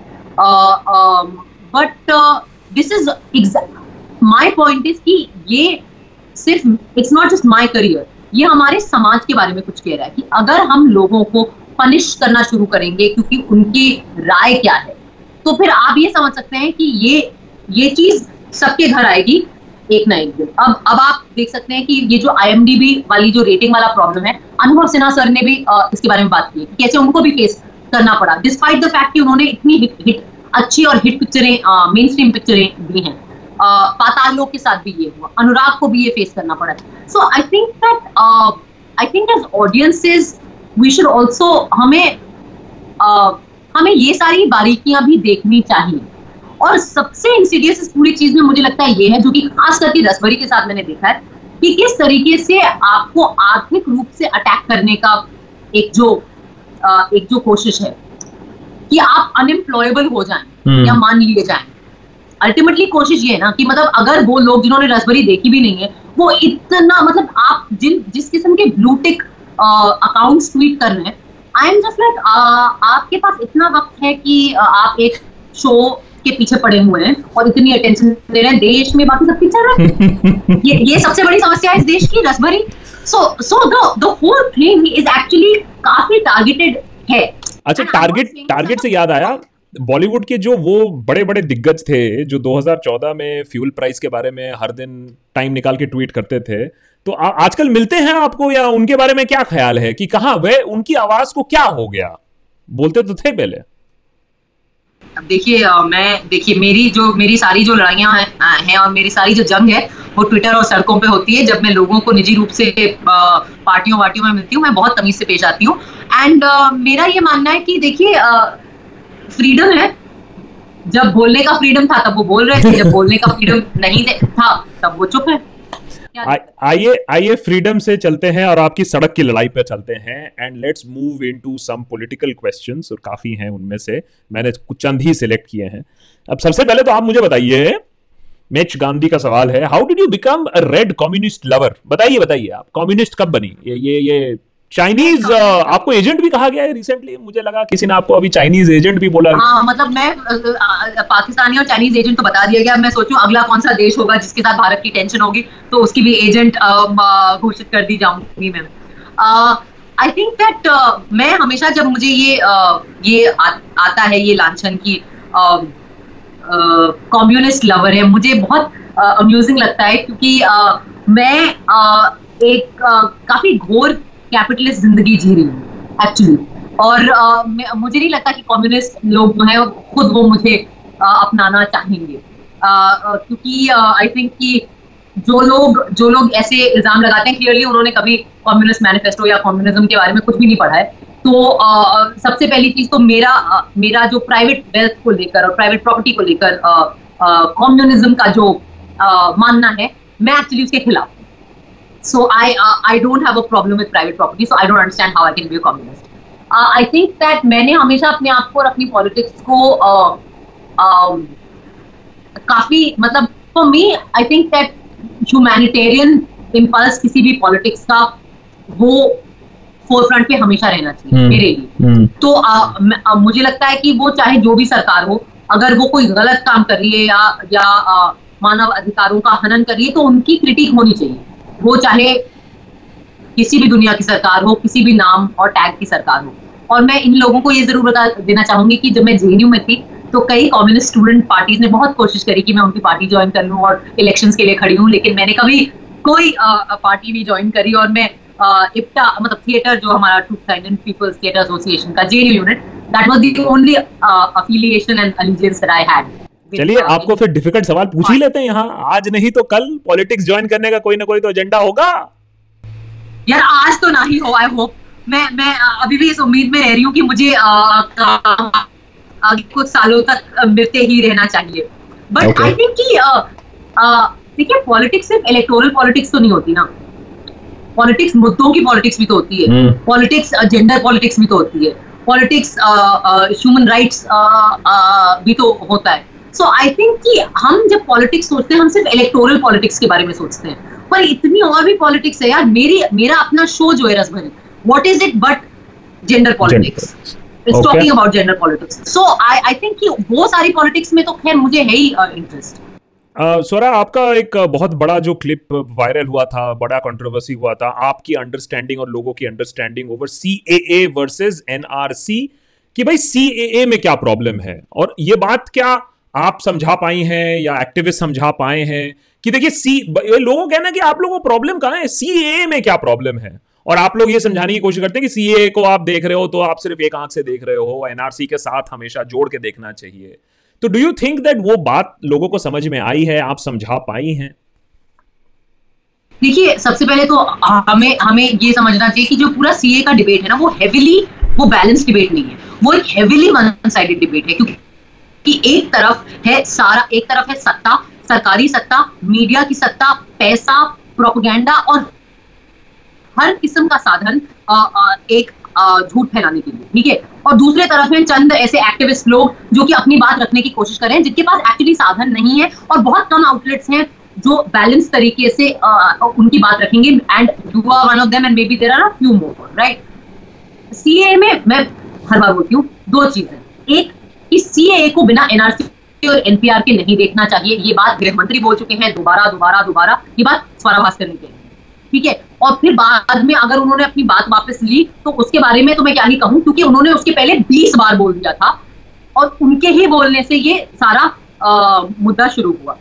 But this is exact my point is कि ये सिर्फ़ it's not just my career ये हमारे समाज के बारे में कुछ कह रहा है कि अगर हम लोगों को पनिश करना शुरू करेंगे क्योंकि उनकी राय क्या है तो फिर आप ये समझ सकते हैं कि ये ये चीज़ सबके घर आएगी एक ना एक दिन। अब अब आप देख सकते हैं कि ये जो आईएमडीबी वाली जो रेटिंग वाला प्रॉब्लम है, अनुभव सिन्हा सर ने भी इसके बारे में बात की कैसे उनको भी फेस करना पड़ा। डिस्पाइट द फैक्ट कि उन्होंने इतनी हिट हिट अच्छी और हिट पिक्चरें मेन स्ट्रीम पिक्चरें दी हैं। पाताल लोक के साथ भी ये हुआ। अनुराग को भी ये फेस करना पड़ा। So I think that I think as audiences we should also हमें uh, हमें ये सारी बारीकियाँ भी देखनी चाहिए। और सबसे इंसीडियस इस पूरी चीज़ में मुझे लगता है ये है जो कि खास करके रसभरी के साथ मैंने देखा है कि किस तरीके से आपको आर्थिक रूप से अटैक करने का एक जो एक जो कोशिश है कि आप अनएम्प्लॉयबल हो जाएँ हम्म। या मान लिए जाएँ। अल्टीमेटली कोशिश ये है ना कि मतलब अगर वो लोग जिन्होंने रसभरी देखी भी नहीं है वो इतना मतलब आप जिन जिस किस्म के ब्लूटिक अकाउंट्स ट्वीट कर रहे हैं आई एम जस्ट लाइक आपके पास इतना वक्त है कि आप एक शो के पीछे पड़े हुए हैं और इतनी अटेंशन दे रहे हैं देश में बाकी सब चल रहा है। ये ये सबसे बड़ी समस्या है इस देश की Rasbhari so so the the whole thing is actually काफ़ी टारगेटेड है। अच्छा टारगेट टारगेट से याद आया बॉलीवुड के जो वो बड़े बड़े दिग्गज थे जो 2014 में फ्यूल प्राइस के बारे में हर दिन टाइम निकाल के ट्वीट करते थे तो आ, आजकल मिलते हैं आपको या उनके बारे में क्या ख्याल है कि कहा वे उनकी आवाज़ को क्या हो गया? बोलते तो थे पहले। अब देखिए मैं देखिए मेरी जो मेरी सारी जो लड़ाइयाँ हैं है और मेरी सारी जो जंग है वो ट्विटर और सड़कों पे होती है। जब मैं लोगों को निजी रूप से पार्टियों वार्टियों में मिलती हूँ मैं बहुत तमीज से पेश आती हूँ। एंड मेरा ये मानना है कि देखिए फ्रीडम है। जब बोलने का फ्रीडम था, तब वो बोल रहे थे। जब बोलने का फ्रीडम नहीं था, तब वो चुप है। आइए आइए फ्रीडम से चलते हैं और आपकी सड़क की लड़ाई पे चलते हैं। And let's move into some political questions और काफ़ी हैं उनमें से। मैंने कुछ चंद ही सिलेक्ट किए हैं। अब सबसे पहले तो आप मुझे बताइए मेच गांधी का सवाल है how did you become a red communist lover बताइए बताइए आप। कम्युनिस्ट कब बनी? ये ये ये चाइनीज़ uh, आपको एजेंट भी कहा गया है रिसेंटली मुझे लगा किसी ने आपको अभी चाइनीज़ एजेंट भी बोला। हाँ मतलब मैं पाकिस्तानी और चाइनीज़ एजेंट तो बता दिया गया। मैं सोचूं अगला कौन सा देश होगा जिसके साथ भारत की टेंशन होगी तो उसकी भी एजेंट घोषित कर दी जाऊँगी मैं। आई थिंक दैट मैं हमेशा जब मुझे ये uh, ये आ, आता है ये लाछन की कम्युनिस्ट लवर है मुझे बहुत अम्यूजिंग लगता है क्योंकि मैं एक काफ़ी घोर कैपिटलिस्ट ज़िंदगी जी रही हूँ एक्चुअली और आ, मुझे नहीं लगता कि कम्युनिस्ट लोग जो है खुद वो मुझे आ, अपनाना चाहेंगे. क्योंकि आई थिंक कि जो लोग जो लोग ऐसे इल्ज़ाम लगाते हैं क्लियरली उन्होंने कभी कम्युनिस्ट मैनिफेस्टो या कम्युनिज्म के बारे में कुछ भी नहीं पढ़ा है. तो आ, सबसे पहली चीज़ तो मेरा आ, मेरा जो प्राइवेट वेल्थ को लेकर और प्राइवेट प्रॉपर्टी को लेकर कम्युनिज्म का जो आ, मानना है मैं एक्चुअली उसके खिलाफ So I uh, I don't have a problem with private property. So I don't understand how I can be a communist. Uh, I think that मैंने हमेशा अपने आप को और अपनी पॉलिटिक्स को uh, um, काफ़ी मतलब for me I think that humanitarian impulse किसी भी पॉलिटिक्स का वो फोर फ्रंट पे हमेशा रहना चाहिए hmm. मेरे लिए hmm. तो आ, म, आ, मुझे लगता है कि वो चाहे जो भी सरकार हो अगर वो कोई गलत काम कर रही है या या आ, मानव अधिकारों का हनन कर रही है तो उनकी क्रिटिक होनी चाहिए वो चाहे किसी भी दुनिया की सरकार हो किसी भी नाम और टैग की सरकार हो। और मैं इन लोगों को ये ज़रूर बता देना चाहूँगी कि जब मैं जेएनयू में थी तो कई कम्युनिस्ट स्टूडेंट पार्टीज़ ने बहुत कोशिश करी कि मैं उनकी पार्टी ज्वाइन कर लूँ और इलेक्शन के लिए खड़ी हूँ लेकिन मैंने कभी कोई आ, पार्टी नहीं ज्वाइन करी और मैं इप्टा मतलब थिएटर जो हमारा to Indian people's theatre association का JNU unit that was the only affiliation and allegiance that I had चलिए आपको फिर डिफ़िकल्ट सवाल पूछ ही लेते हैं यहाँ। आज नहीं तो कल पॉलिटिक्स ज्वाइन करने का कोई ना कोई तो एजेंडा होगा। यार आज तो ना ही हो आई होप मैं मैं अभी भी इस उम्मीद में रह रही हूँ कि मुझे आगे कुछ सालों तक मिलते ही रहना चाहिए। बट आई थिंक कि देखिए पॉलिटिक्स सिर्फ़ इलेक्टोरल पॉलिटिक्स तो नहीं होती ना। पॉलिटिक्स मुद्दों की पॉलिटिक्स भी तो होती है। पॉलिटिक्स जेंडर पॉलिटिक्स भी तो होती है। पॉलिटिक्स ह्यूमन राइट्स भी तो होता है। सो आई थिंक कि हम जब पॉलिटिक्स सोचते हैं हम सिर्फ़ इलेक्टोरल पॉलिटिक्स के बारे में सोचते हैं। पर इतनी और भी पॉलिटिक्स है यार मेरी मेरा अपना शो जो है Rasbhari what is it but gender politics talking about gender politics so I I think कि वो सारी पॉलिटिक्स में तो खैर मुझे है ही इंटरेस्ट uh, स्वरा आपका एक बहुत बड़ा जो क्लिप वायरल हुआ था बड़ा कंट्रोवर्सी हुआ था आपकी अंडरस्टैंडिंग और लोगों की understanding over C A A versus NRC कि भाई सी ए ए में क्या प्रॉब्लम है? और ये बात क्या आप समझा पाई हैं या एक्टिविस्ट समझा पाए हैं कि देखिए सी लोगों कहना कि आप लोगों को प्रॉब्लम कहाँ है? सी में क्या प्रॉब्लम है? और आप लोग ये समझाने की कोशिश करते हैं कि सीए को आप देख रहे हो तो आप सिर्फ़ एक आँख से देख रहे हो एनआरसी के साथ हमेशा जोड़ के देखना चाहिए। तो डू यू थिंक दैट वो बात लोगों को समझ में आई है, आप समझा पाई हैं? देखिए, सबसे पहले तो हमें हमें ये समझना चाहिए कि जो पूरा सीए का डिबेट है ना, वो हेविली वो बैलेंस डिबेट नहीं है। वो एक हेविली वन साइडेड डिबेट है, क्योंकि कि एक तरफ़ है सारा एक तरफ़ है सत्ता सरकारी सत्ता मीडिया की सत्ता पैसा प्रोपोगेंडा और हर किस्म का साधन आ, आ, एक झूठ फैलाने के लिए ठीक है? और दूसरे तरफ़ में चंद ऐसे एक्टिविस्ट लोग जो कि अपनी बात रखने की कोशिश कर रहे हैं जिनके पास एक्चुअली साधन नहीं है और बहुत कम आउटलेट्स हैं जो बैलेंस तरीके से आ, उनकी बात रखेंगे and you are one of them and maybe there are few more right CA में मैं हर बार बोलती हूँ दो चीज़ें। एक कि सीए को बिना एनआरसी और एनपीआर के नहीं देखना चाहिए। ये बात गृह मंत्री बोल चुके हैं। दोबारा दोबारा दोबारा ये बात स्वरा भास्कर ने कही ठीक है? और फिर बाद में अगर उन्होंने अपनी बात वापस ली तो उसके बारे में तो मैं क्या ही कहूँ? क्योंकि उन्होंने उसके पहले बीस बार बोल दिया था और उनके ही बोलने से ये सारा आ, मुद्दा शुरू हुआ।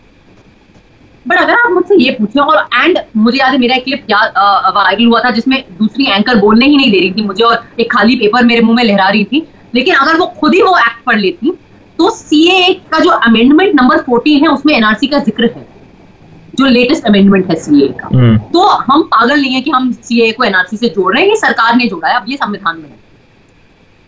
बट अगर आप मुझसे ये पूछे और एंड मुझे याद है मेरा एक क्लिप वायरल हुआ था जिसमें दूसरी एंकर बोलने ही नहीं दे रही थी मुझे और एक खाली पेपर मेरे मुँह में लहरा रही थी। लेकिन अगर वो खुद ही वो एक्ट पढ़ लेती तो सीए का जो अमेंडमेंट नंबर फोर्टीन है उसमें एनआरसी का ज़िक्र है जो लेटेस्ट अमेंडमेंट है सीए का। हम्म। तो हम पागल नहीं है कि हम सीए को एनआरसी से जोड़ रहे हैं ये सरकार ने जोड़ा है अब ये संविधान में है।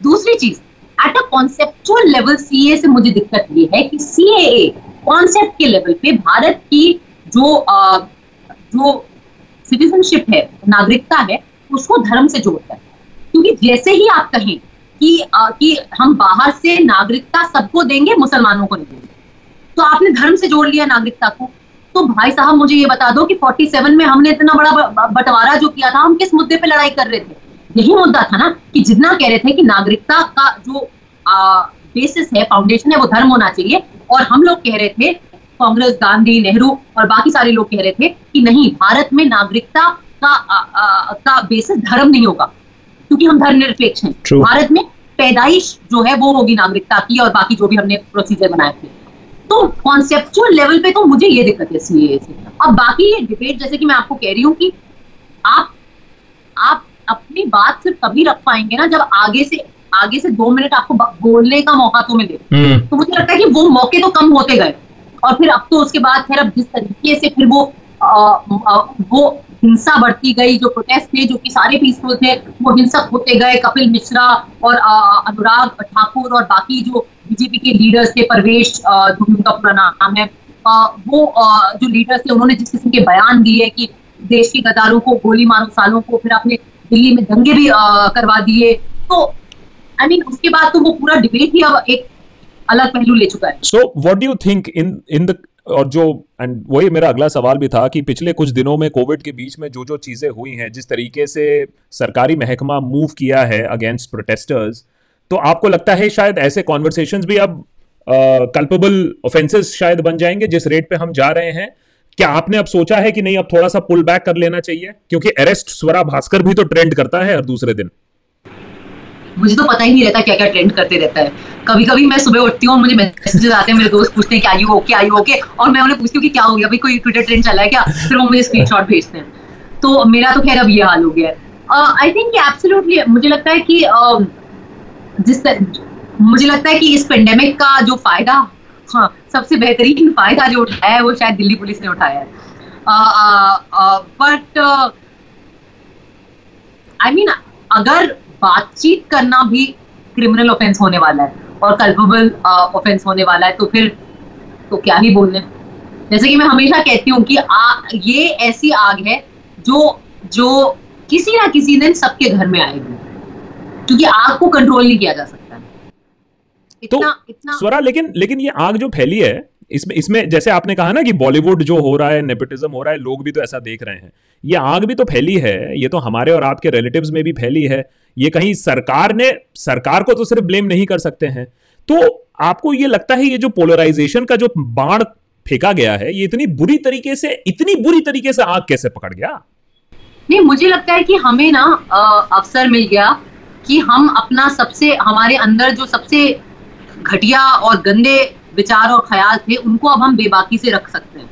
दूसरी चीज़ at a conceptual level CA से मुझे दिक्कत ये है कि सीए कॉन्सेप्ट के लेवल पे भारत की जो आ, जो सिटीजनशिप है नागरिकता है उसको धर्म से जोड़ता है। क्योंकि जैसे ही आप कहें कि आ, कि हम बाहर से नागरिकता सबको देंगे मुसलमानों को नहीं देंगे। तो आपने धर्म से जोड़ लिया नागरिकता को। तो भाई साहब मुझे ये बता दो कि 47 में हमने इतना बड़ा बंटवारा जो किया था हम किस मुद्दे पे लड़ाई कर रहे थे? यही मुद्दा था ना कि जितना कह रहे थे कि नागरिकता का जो आ, बेसिस है फाउंडेशन है वो धर्म होना चाहिए। और हम लोग कह रहे थे कांग्रेस गांधी नेहरू और बाकी सारे लोग कह रहे थे कि नहीं भारत में नागरिकता का आ, आ, का बेसिस धर्म नहीं होगा क्योंकि हम धर्मनिरपेक्ष हैं। भारत में पैदाइश जो है वो होगी नागरिकता की और बाकी जो भी हमने प्रोसीजर बनाए थे। तो कॉन्सेप्चुअल लेवल पे तो मुझे ये दिक्कत है से अब बाकी ये डिबेट जैसे कि मैं आपको कह रही हूँ कि आप आप अपनी बात सिर्फ़ तभी रख पाएँगे ना जब आगे से आगे से दो मिनट आपको बोलने का मौका तो मिले। हम्म। तो मुझे लगता है कि वो मौके तो कम होते गए। और फिर अब तो उसके बाद फिर अब जिस तरीके से फिर वो आ, आ, वो हिंसा बढ़ती गई जो प्रोटेस्ट थे जो कि सारे पीसफुल थे वो हिंसक होते गए। कपिल मिश्रा और अनुराग ठाकुर और बाकी जो बीजेपी के लीडर्स थे परवेश जो उनका पूरा नाम है वो जो लीडर्स थे उन्होंने जिस किस्म के बयान दिए कि देश के गदारों को गोली मारो सालों को फिर आपने दिल्ली में दंगे भी करवा दिए। तो आई I मीन mean, उसके बाद तो वो पूरा डिबेट ही अब एक अलग पहलू ले चुका है। So what do you think in in the और जो एंड वही मेरा अगला सवाल भी था कि पिछले कुछ दिनों में कोविड के बीच में जो जो चीज़ें हुई हैं, जिस तरीके से सरकारी महकमा मूव किया है अगेंस्ट प्रोटेस्टर्स तो आपको लगता है शायद ऐसे कॉन्वर्सेशन भी अब कल्पेबल ऑफेंसेस शायद बन जाएँगे जिस रेट पे हम जा रहे हैं? क्या आपने अब सोचा है कि नहीं, अब थोड़ा सा पुल बैक कर लेना चाहिए? क्योंकि अरेस्ट स्वरा भास्कर भी तो ट्रेंड करता है हर दूसरे दिन। मुझे तो पता ही नहीं रहता क्या क्या ट्रेंड करते रहता है। कभी कभी मैं सुबह उठती हूँ मुझे मैसेजेस आते हैं, मेरे दोस्त पूछते हैं, क्या यू ओके आई ओके और मैं उन्हें पूछती हूँ कि क्या हो गया, भाई, कोई ट्विटर ट्रेंड चला है क्या? फिर वो मुझे स्क्रीनशॉट भेजते हैं। तो मेरा तो खैर अब ये हाल हो गया है। आई थिंक एब्सोल्युटली मुझे लगता है कि जिस मुझे लगता है कि इस पेंडेमिक का जो फ़ायदा हाँ सबसे बेहतरीन फ़ायदा जो उठाया है, वो शायद दिल्ली पुलिस ने उठाया है। बट आई मीन अगर बातचीत करना भी क्रिमिनल ऑफेंस होने वाला है और कल्पेबल ऑफेंस uh, होने वाला है तो फिर तो क्या ही बोलने। जैसे कि मैं हमेशा कहती हूँ कि आ, ये ऐसी आग है जो जो किसी ना किसी दिन सबके घर में आएगी क्योंकि आग को कंट्रोल नहीं किया जा सकता। तो इतना, तो इतना स्वरा लेकिन लेकिन ये आग जो फैली है इसमें इसमें जैसे आपने कहा ना कि बॉलीवुड जो हो रहा है नेपोटिज्म हो रहा है, लोग भी तो ऐसा देख रहे हैं। ये आग भी तो फैली है, ये तो हमारे और आपके रिलेटिव्स में भी फैली है। ये कहीं सरकार ने, सरकार को तो सिर्फ़ ब्लेम नहीं कर सकते हैं। तो आपको ये लगता है ये जो पोलराइजेशन का जो बाण फेंका गया है, ये इतनी बुरी तरीके से, इतनी बुरी तरीके से आग कैसे पकड़ गया? नहीं, मुझे लगता है कि हमें ना अवसर मिल गया कि हम अपना सबसे, हमारे अंदर जो सबसे घटिया और गंदे विचार और ख्याल थे उनको अब हम बेबाकी से रख सकते हैं।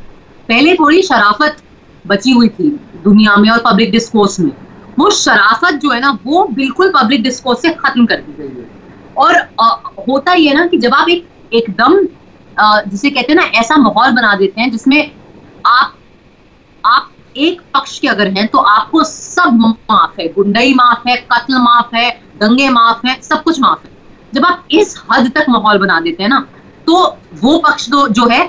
पहले थोड़ी शराफत बची हुई थी दुनिया में और पब्लिक डिस्कोर्स में। वो शराफत जो है ना वो बिल्कुल पब्लिक डिस्कोर्स से खत्म कर दी गई है। और आ, होता ही है ना कि जब आप एक एकदम जिसे कहते हैं ना ऐसा माहौल बना देते हैं जिसमें आप आप एक पक्ष के अगर हैं तो आपको सब माफ़ है। गुंडई माफ़ है कत्ल माफ़ है दंगे माफ़ है सब कुछ माफ़ है। जब आप इस हद तक माहौल बना देते हैं ना तो वो पक्ष तो जो है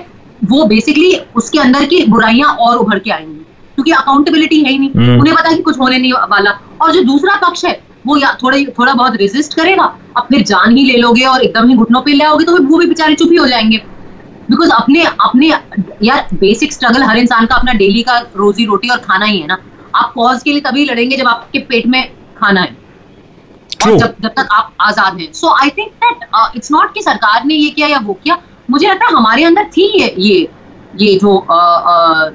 वो बेसिकली उसके अंदर की बुराइयाँ और उभर के आएँगी। क्योंकि अकाउंटेबिलिटी है ही नहीं। हम्म। उन्हें पता है कि कुछ होने नहीं वाला। और जो दूसरा पक्ष है वो या थोड़ा थोड़ा बहुत रेजिस्ट करेगा। अब फिर जान ही ले लोगे और एकदम ही घुटनों पे ले आओगे तो फिर वो भी बेचारे चुप ही हो जाएँगे। बिकॉज़ अपने अपने यार बेसिक स्ट्रगल हर इंसान का अपना डेली का रोजी रोटी और खाना ही है ना। आप कॉज के लिए तभी लड़ेंगे जब आपके पेट में खाना है। और जब जब तक आप आज़ाद हैं। So I think that it's not कि सरकार ने ये किया या वो किया। मुझे लगता है हमारे अंदर थी ये ये ये जो uh, uh,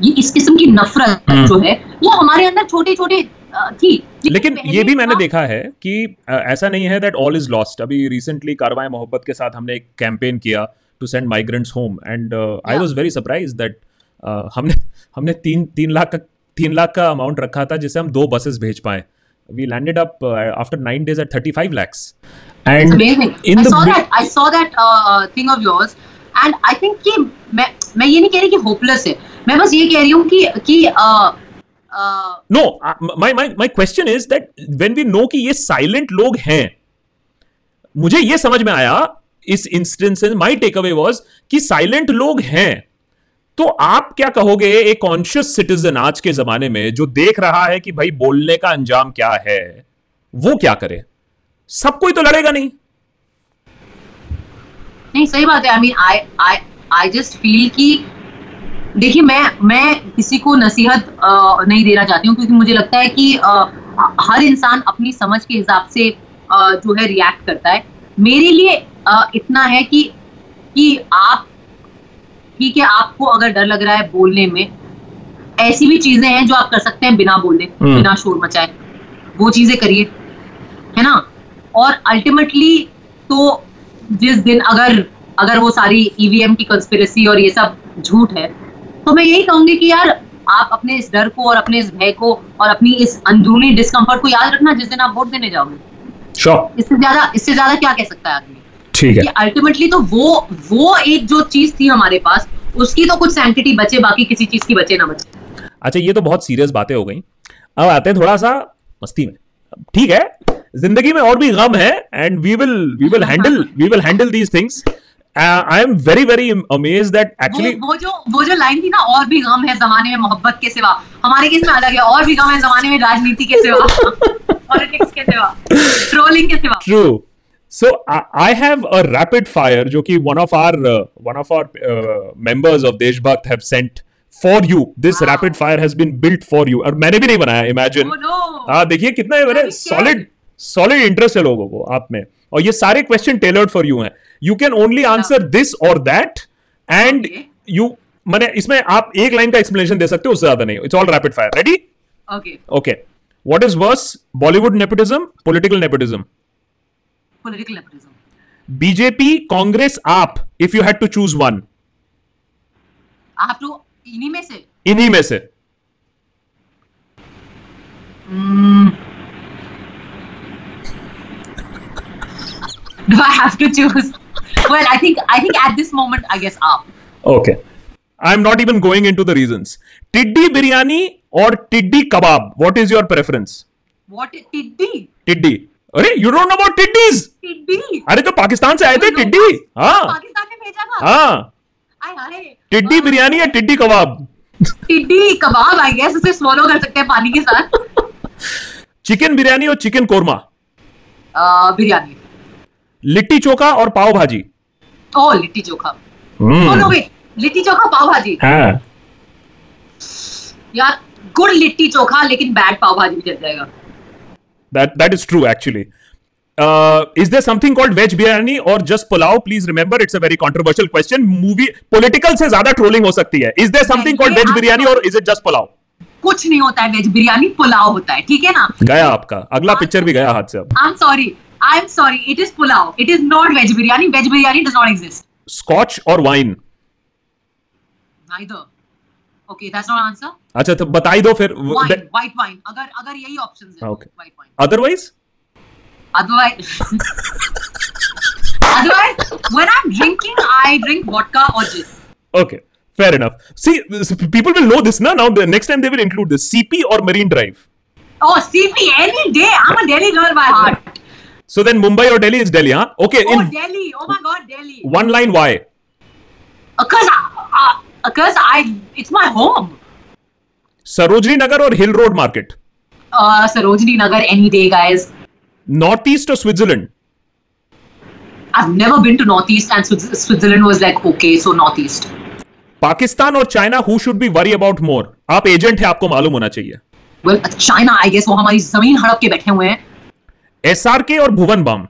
ये इस किस्म की नफरत हम्म। जो है वो हमारे अंदर छोटे छोटे थी। लेकिन ये भी मैंने देखा है कि ऐसा नहीं है दैट ऑल इज़ लॉस्ट अभी रिसेंटली कारवाए मोहब्बत के साथ हमने एक कैंपेन किया to send migrants home and I was very surprise that हमने हमने तीन तीन लाख का तीन लाख का अमाउंट रखा था जिसे हम दो बसेस भेज पाए। We landed up after nine days at thirty five lakhs It's amazing. in I the saw that. I saw that uh, uh, thing of yours, and I think कि मैं मैं ये नहीं कह रही कि होपलेस है मैं बस ये कह रही हूँ कि कि uh, uh, no my my my question is that when we know कि ये साइलेंट लोग हैं मुझे ये समझ में आया इस instance my takeaway was कि साइलेंट लोग हैं तो आप क्या कहोगे एक कॉन्शियस सिटीजन आज के जमाने में जो देख रहा है कि भाई बोलने का अंजाम क्या है वो क्या करे? सब कोई तो लड़ेगा नहीं। नहीं सही बात है। I mean I I I just feel कि देखिए मैं मैं किसी को नसीहत नहीं देना चाहती हूँ क्योंकि मुझे लगता है कि uh, हर इंसान अपनी समझ के हिसाब से uh, जो है रिएक्ट करता है। मेरे लिए uh, इतना है कि कि आप ठीक है आपको अगर डर लग रहा है बोलने में ऐसी भी चीज़ें हैं जो आप कर सकते हैं बिना बोले हम्म। बिना शोर मचाए। वो चीज़ें करिए है ना? और अल्टीमेटली तो जिस दिन अगर अगर वो सारी ईवीएम की कंस्पिरेसी और ये सब झूठ है तो मैं यही कहूँगी कि यार आप अपने इस डर को और अपने इस भय को और अपनी इस अंदरूनी डिस्कम्फर्ट को याद रखना जिस दिन आप वोट देने जाओगे। इससे ज़्यादा इससे ज़्यादा क्या कह सकता है आदमी? ठीक है। अल्टीमेटली तो वो वो एक जो चीज़ थी हमारे पास उसकी तो कुछ सैंक्टिटी बचे बाकी किसी चीज़ की बचे ना बचे। अच्छा ये तो बहुत सीरियस बातें हो गई। अब आते हैं थोड़ा सा मस्ती में। ठीक है ज़िंदगी में और भी गम है and we will we will handle we will handle these things I am very very amaze that actually वो, वो जो वो जो लाइन थी ना और भी गम है जमाने में मोहब्बत के सिवा। हमारे केस में अलग है? और भी गम है जमाने में राजनीति के सिवा। पॉलिटिक्स के सिवा। ट्रोलिंग के सिवा। True so I have a rapid fire जो कि one of our one of our members of Deshbhakt have sent for you this Wow. Rapid fire has been built for you और मैंने भी नहीं बनाया इमेजिन Oh no! हाँ देखिए कितना है Very सॉलिड सॉलिड इंटरेस्ट है लोगों को आप में। और ये सारे क्वेश्चन टेलर्ड फॉर यू हैं। You can only answer this और दैट एंड Okay. यू मैंने इसमें आप एक लाइन का एक्सप्लेनेशन दे सकते हो उससे ज़्यादा नहीं। It's all rapid fire ready Okay, okay what is worse Bollywood nepotism political nepotism political nepotism. BJP Congress AAP if you had to choose one I have to इन्हीं में से इन्हीं में से Hmm. Do I have to choose? Well, I think I think at this moment, I guess up. Okay I am not even going into the reason टिड्डी बिरयानी और टिड्डी kebab what is your What is tiddy? टिड्डी अरे you don't know about टिड्डीज Tiddy. अरे तो पाकिस्तान से आए थे टिड्डी? हाँ। पाकिस्तान ने भेजा था। हाँ। आय हाय टिड्डी बिरयानी या टिड्डी कबाब? टिड्डी कबाब आई गेस उसे swallow कर सकते हैं पानी के साथ। चिकन बिरयानी और चिकन कोरमा? बिरयानी। लिट्टी चोखा और pav bhaji? Oh litti chokha. Hmm. Oh no litti chokha pav bhaji? हाँ। यार गुड लिट्टी चोखा लेकिन बैड पाव भाजी भी चल जाएगा। That that is true actually uh, is there something called veg biryani or just pulao please remember it's a very controversial question movie political से ज़्यादा trolling हो सकती है is there something called veg biryani or is it just pulao कुछ नहीं होता है veg biryani pulao होता है ठीक है ना गया आपका अगला पिक्चर भी गया हाथ से I am sorry I am sorry it is pulao it is not veg biryani veg biryani does not exist scotch और wine neither Okay, that's not answer. अच्छा तो बताई दो फिर Wine, white wine. अगर अगर यही options है. Okay. White wine. Otherwise Otherwise, otherwise, when I'm drinking, I drink vodka or gin. Okay, fair enough. See, s- people will know this now. Now, the next time they will include this CP or Marine Drive. Oh, CP any day. I'm a Delhi girl by heart. So then Mumbai or Delhi is Delhi, huh? Okay, Oh, in Delhi. Oh my God, Delhi. one line, why? Because, uh, because I, it's my home. Sarojini Nagar or Hill Road Market? Uh, Sarojini Nagar any day, guys. Northeast or Switzerland? I've never been to Northeast, and Switzerland was like, okay, so Northeast. Pakistan और China who should be worry about more आप agent है आपको मालूम होना चाहिए Well, China, I guess, वो हमारी ज़मीन हड़प के बैठे हुए हैं. एसआरके और Bhuvan Bam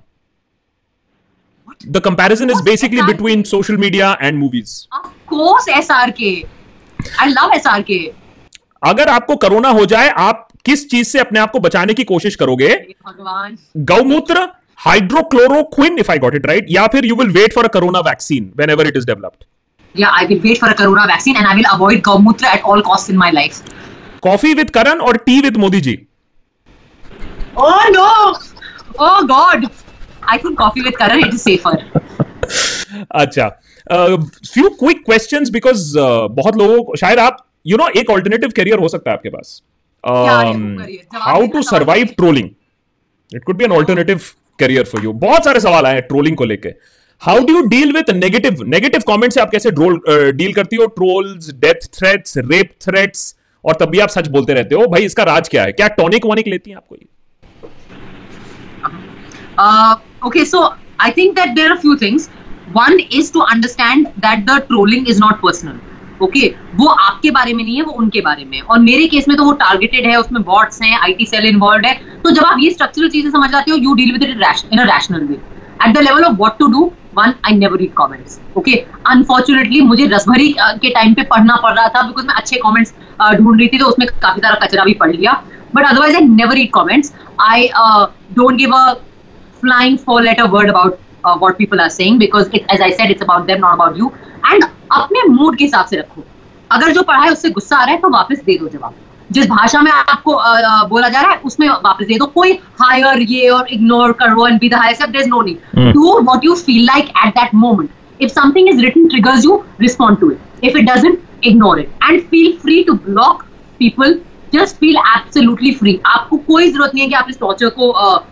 the comparison is basically? Between social media and movies Of course, SRK. I love SRK. अगर आपको कोरोना हो जाए आप किस चीज़ से अपने आप को बचाने की कोशिश करोगे भगवान. गौमूत्र hydroxychloroquine if I got it right या फिर you will wait for a corona vaccine whenever it is developed Yeah, I will wait for a corona vaccine and I will avoid Gaumutra at all costs in my life. Coffee with Karan और tea with Modi ji Oh no! Oh God! I think coffee with Karan it is safer. अच्छा few quick questions because बहुत लोगों शायद आप you know एक alternative career हो सकता है आपके पास। How to survive trolling it could be an alternative career for you बहुत सारे सवाल आए ट्रोलिंग को लेके। How do you deal with negative negative comment से आप कैसे डील करती हो? Trolls death threats rape threats और तब भी आप सच बोलते रहते हो। भाई इसका राज क्या है? क्या टॉनिक वॉनिक लेती हैं आपको ये? Uh, okay, so I think that there are a few things. One is to understand that the trolling is okay वो आपके बारे में नहीं है, वो उनके बारे में और मेरे केस में तो वो टारगेटेड है, उसमें बॉट्स हैं आईटी सेल इन्वॉल्व है। तो जब आप ये स्ट्रक्चरल चीज़ें समझ जाते हो you deal with it in a rational way at the level of what to do one I never read comments okay unfortunately मुझे रसभरी के टाइम पे पढ़ना पड़ रहा था बिकॉज़ मैं अच्छे कॉमेंट्स ढूंढ रही थी तो उसमें काफ़ी सारा कचरा भी पढ़ लिया। But otherwise I never read comments I don't give a flying for let letter word about uh, what people are saying because it, as I said it's about them not about you. And अपने mood के हिसाब से रखो। अगर जो पढ़ा है उससे गुस्सा आ रहा है तो वापस दे दो जवाब। जिस भाषा में आपको uh, uh, बोला जा रहा है उसमें वापस दे दो। कोई हायर ये और इग्नोर करो and be the higher there is no need. Do what you feel like at that moment if something is written triggers you respond to it if it doesn't ignore it and feel free to block people just feel absolutely free आपको कोई ज़रूरत नहीं है कि आप इस torture को uh,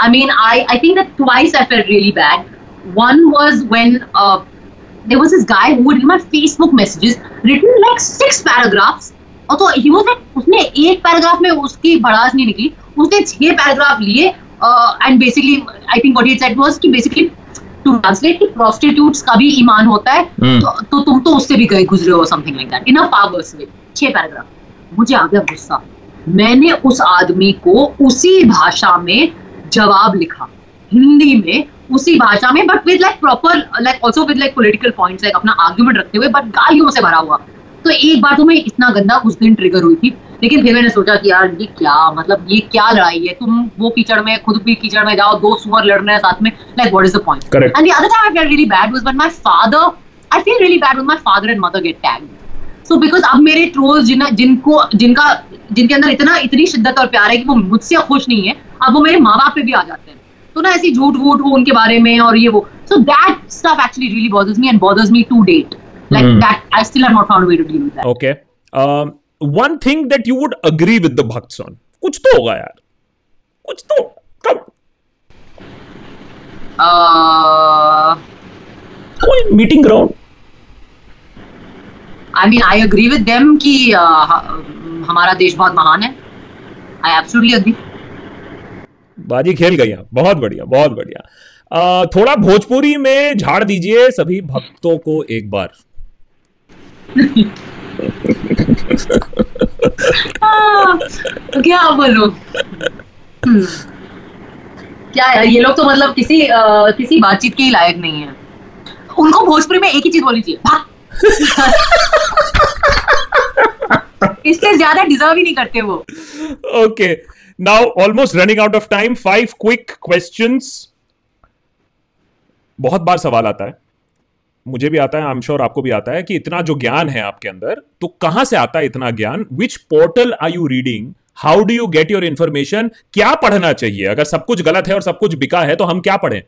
I mean, I I think that twice I felt really bad. One was when uh, there was this guy who would in my Facebook messages written like six paragraphs. और तो he was like उसने एक paragraph में उसकी भड़ास नहीं निकली उसने छह पैराग्राफ लिए and basically I think what he said was कि बेसिकली टू ट्रांसलेट कि प्रोस्टिट्यूट्स का भी ईमान होता है. तो, तो तुम तो उससे भी गए गुजरे हो something like that in a powers way छह पैराग्राफ मुझे आ गया गुस्सा मैंने उस आदमी को उसी भाषा में जवाब लिखा। हिंदी में उसी भाषा में but with like proper like also with like political points like अपना आर्ग्यूमेंट रखते हुए बट गालियों से भरा हुआ। तो एक बार तो मैं इतना गंदा उस दिन ट्रिगर हुई थी लेकिन फिर मैंने सोचा कि यार ये क्या मतलब ये क्या लड़ाई है? तुम वो कीचड़ में खुद भी कीचड़ में जाओ दो सुअर लड़ रहे हैं साथ में like what is the point and the other time I really bad was when my father I feel really bad when my father and mother get tagged so because अब मेरे ट्रोल्स जिन जिनको जिनका जिनके अंदर इतना इतनी शिद्दत और प्यार है कि वो मुझसे खुश नहीं है अब वो मेरे माँ बाप पे भी आ जाते हैं। तो ना ऐसी झूठ वूठ वो उनके बारे में और ये वो। So that stuff actually really bothers me and bothers me to date like Hmm. That I still have not found way to deal with that Okay. Um, one thing that you would agree with the Bhakts on. कुछ तो होगा यार। कुछ तो। कम uh, कोई meeting ground I mean I agree with them कि uh, हमारा देश बहुत महान है। I absolutely agree. बाजी खेल गई आप। बहुत बढ़िया बहुत बढ़िया। थोड़ा भोजपुरी में झाड़ दीजिए सभी भक्तों को एक बार। तो क्या बोलूँ? हम्म, क्या है ये लोग तो मतलब किसी अ, किसी बातचीत के ही लायक नहीं है। उनको भोजपुरी में एक ही चीज़ बोलनी चाहिए इससे ज़्यादा डिजर्व ही नहीं करते वो। Okay now almost running out of time five quick questions. बहुत बार सवाल आता है। मुझे भी आता है आई एम श्योर आपको भी आता है कि इतना जो ज्ञान है आपके अंदर तो कहाँ से आता है इतना ज्ञान? Which portal are you reading how do you get your information क्या पढ़ना चाहिए? अगर सब कुछ गलत है और सब कुछ बिका है तो हम क्या पढ़ें?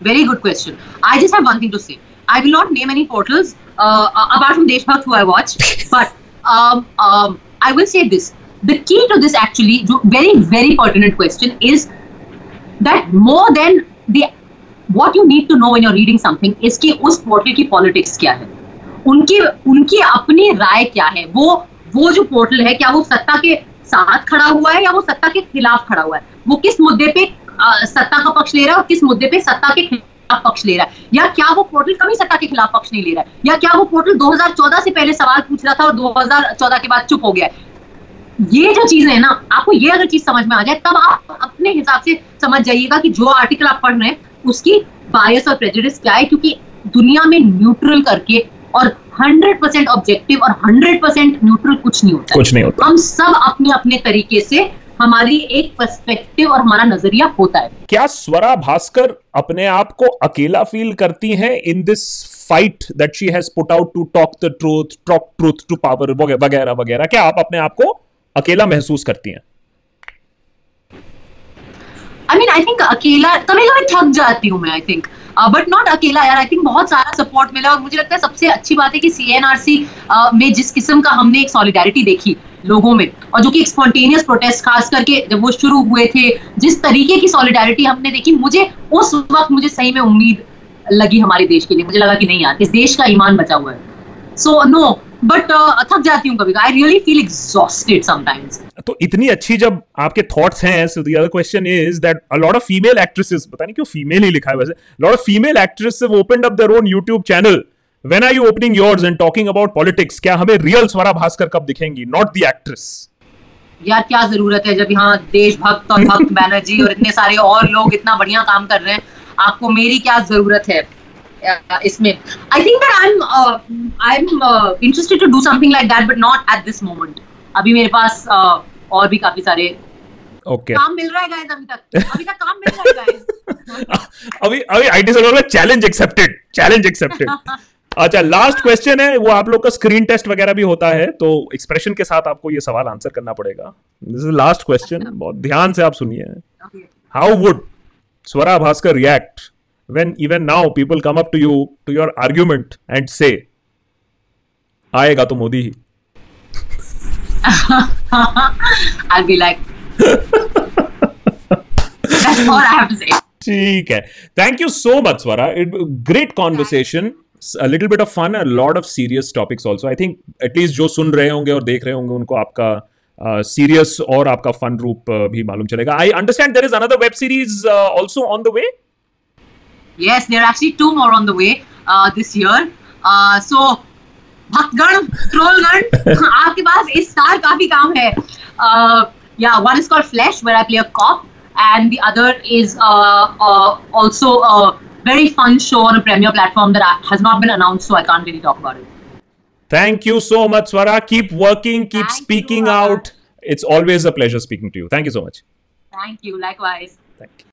Very good question I just have one thing to say. I will not name any portals uh, apart from Deshbhakt who I watch, but um, um, I will say this. The key to this actually, very very pertinent question is that more than the what you need to know when you're reading something is कि उस portal की politics क्या है उनकी उनकी अपनी राय क्या है वो वो जो पोर्टल है क्या वो सत्ता के साथ खड़ा हुआ है या वो सत्ता के खिलाफ खड़ा हुआ है वो किस मुद्दे पे अ, सत्ता का पक्ष ले रहा है और किस मुद्दे पे सत्ता के खिलाफ पक्ष ले रहा है? या क्या वो पोर्टल कभी सत्ता के खिलाफ पक्ष नहीं ले रहा है? या क्या वो पोर्टल 2014 से पहले सवाल पूछ रहा था और 2014 के बाद चुप हो गया है? ये जो चीज़ें है ना आपको ये अगर चीज़ समझ में आ जाए तब आप अपने हिसाब से समझ जाइएगा कि जो आर्टिकल आप पढ़ रहे हैं उसकी बायस और प्रेजुडिस क्या है? क्योंकि दुनिया में न्यूट्रल करके और 100% ऑब्जेक्टिव और 100% न्यूट्रल कुछ नहीं होता कुछ नहीं होता। हम सब अपने अपने तरीके से हमारी एक पर्सपेक्टिव और हमारा नज़रिया होता है। क्या स्वरा भास्कर अपने आप को अकेला फील करती हैं in this fight that she has put out to talk the truth talk truth to power वगैरह वगैरह? क्या आप अपने आप को अकेला महसूस करती हैं? आई मीन आई थिंक अकेला कभी कभी थक जाती हूँ मैं आई थिंक बट नॉट अकेला यार आई थिंक बहुत सारा सपोर्ट मिला और मुझे लगता है सबसे अच्छी बात है कि सीएनआरसी में जिस किस्म का हमने एक सॉलिडारिटी देखी लोगों में और जो कि एक स्पॉन्टेनियस प्रोटेस्ट खास करके जब वो शुरू हुए थे, जिस तरीके की सॉलिडारिटी हमने देखी, मुझे उस वक्त मुझे सही में उम्मीद लगी हमारे देश के लिए। मुझे लगा कि नहीं यार, इस देश का ईमान बचा हुआ है। सो नो बट थक जाती हूँ कभी I really feel exhausted sometimes तो इतनी अच्छी जब आपके थॉट्स हैं so the other question is that a lot of female actresses पता नहीं क्यों फीमेल ही लिखा है वैसे lot of female actresses have opened up their own YouTube channel when are you opening yours and talking about politics क्या हमें real Swara Bhaskar कब दिखेंगी? नॉट द एक्ट्रेस यार क्या ज़रूरत है जब यहाँ देशभक्त और भक्त बैनर्जी और इतने सारे और लोग इतना बढ़िया काम कर रहे हैं? आपको मेरी क्या ज़रूरत है? इसमें I think that I am I am interested to do something like that but not at this moment अभी मेरे पास अ, और भी काफ़ी सारे ओके काम मिल रहा है गाइस अभी तक। अभी तक काम मिल रहा है गाइस अभी अभी आईटी सेक्टर में चैलेंज एक्सेप्टेड चैलेंज एक्सेप्टेड अच्छा लास्ट क्वेश्चन है वो आप लोग का स्क्रीन टेस्ट वगैरह भी होता है तो एक्सप्रेशन के साथ आपको ये सवाल आंसर करना पड़ेगा। दिस इज़ लास्ट क्वेश्चन बहुत ध्यान से आप सुनिए। How would Swara Bhaskar react when even now people come up to you to your argument and say आएगा तो मोदी ही I'll be like that's all I have to say ठीक है thank you so much Swara it great conversation a little bit of fun a lot of serious topics also i think at least जो सुन रहे होंगे और देख रहे होंगे उनको आपका सीरियस uh, और आपका फन रूप uh, भी मालूम चलेगा I understand there is another web series also on the way Yes, there are actually two more on the way uh, this year. Uh, so, भक्तगण ट्रोलगण आपके पास इस साल काफी काम है uh, yeah one is called flesh where i play a cop and the other is uh, uh, also a very fun show on a premiere platform that I- has not been announced so i can't really talk about it Thank you so much, Swara. Keep working, keep Thank you, speaking Swara. out. It's always a pleasure speaking to you. Thank you so much. thank you likewise Thank you.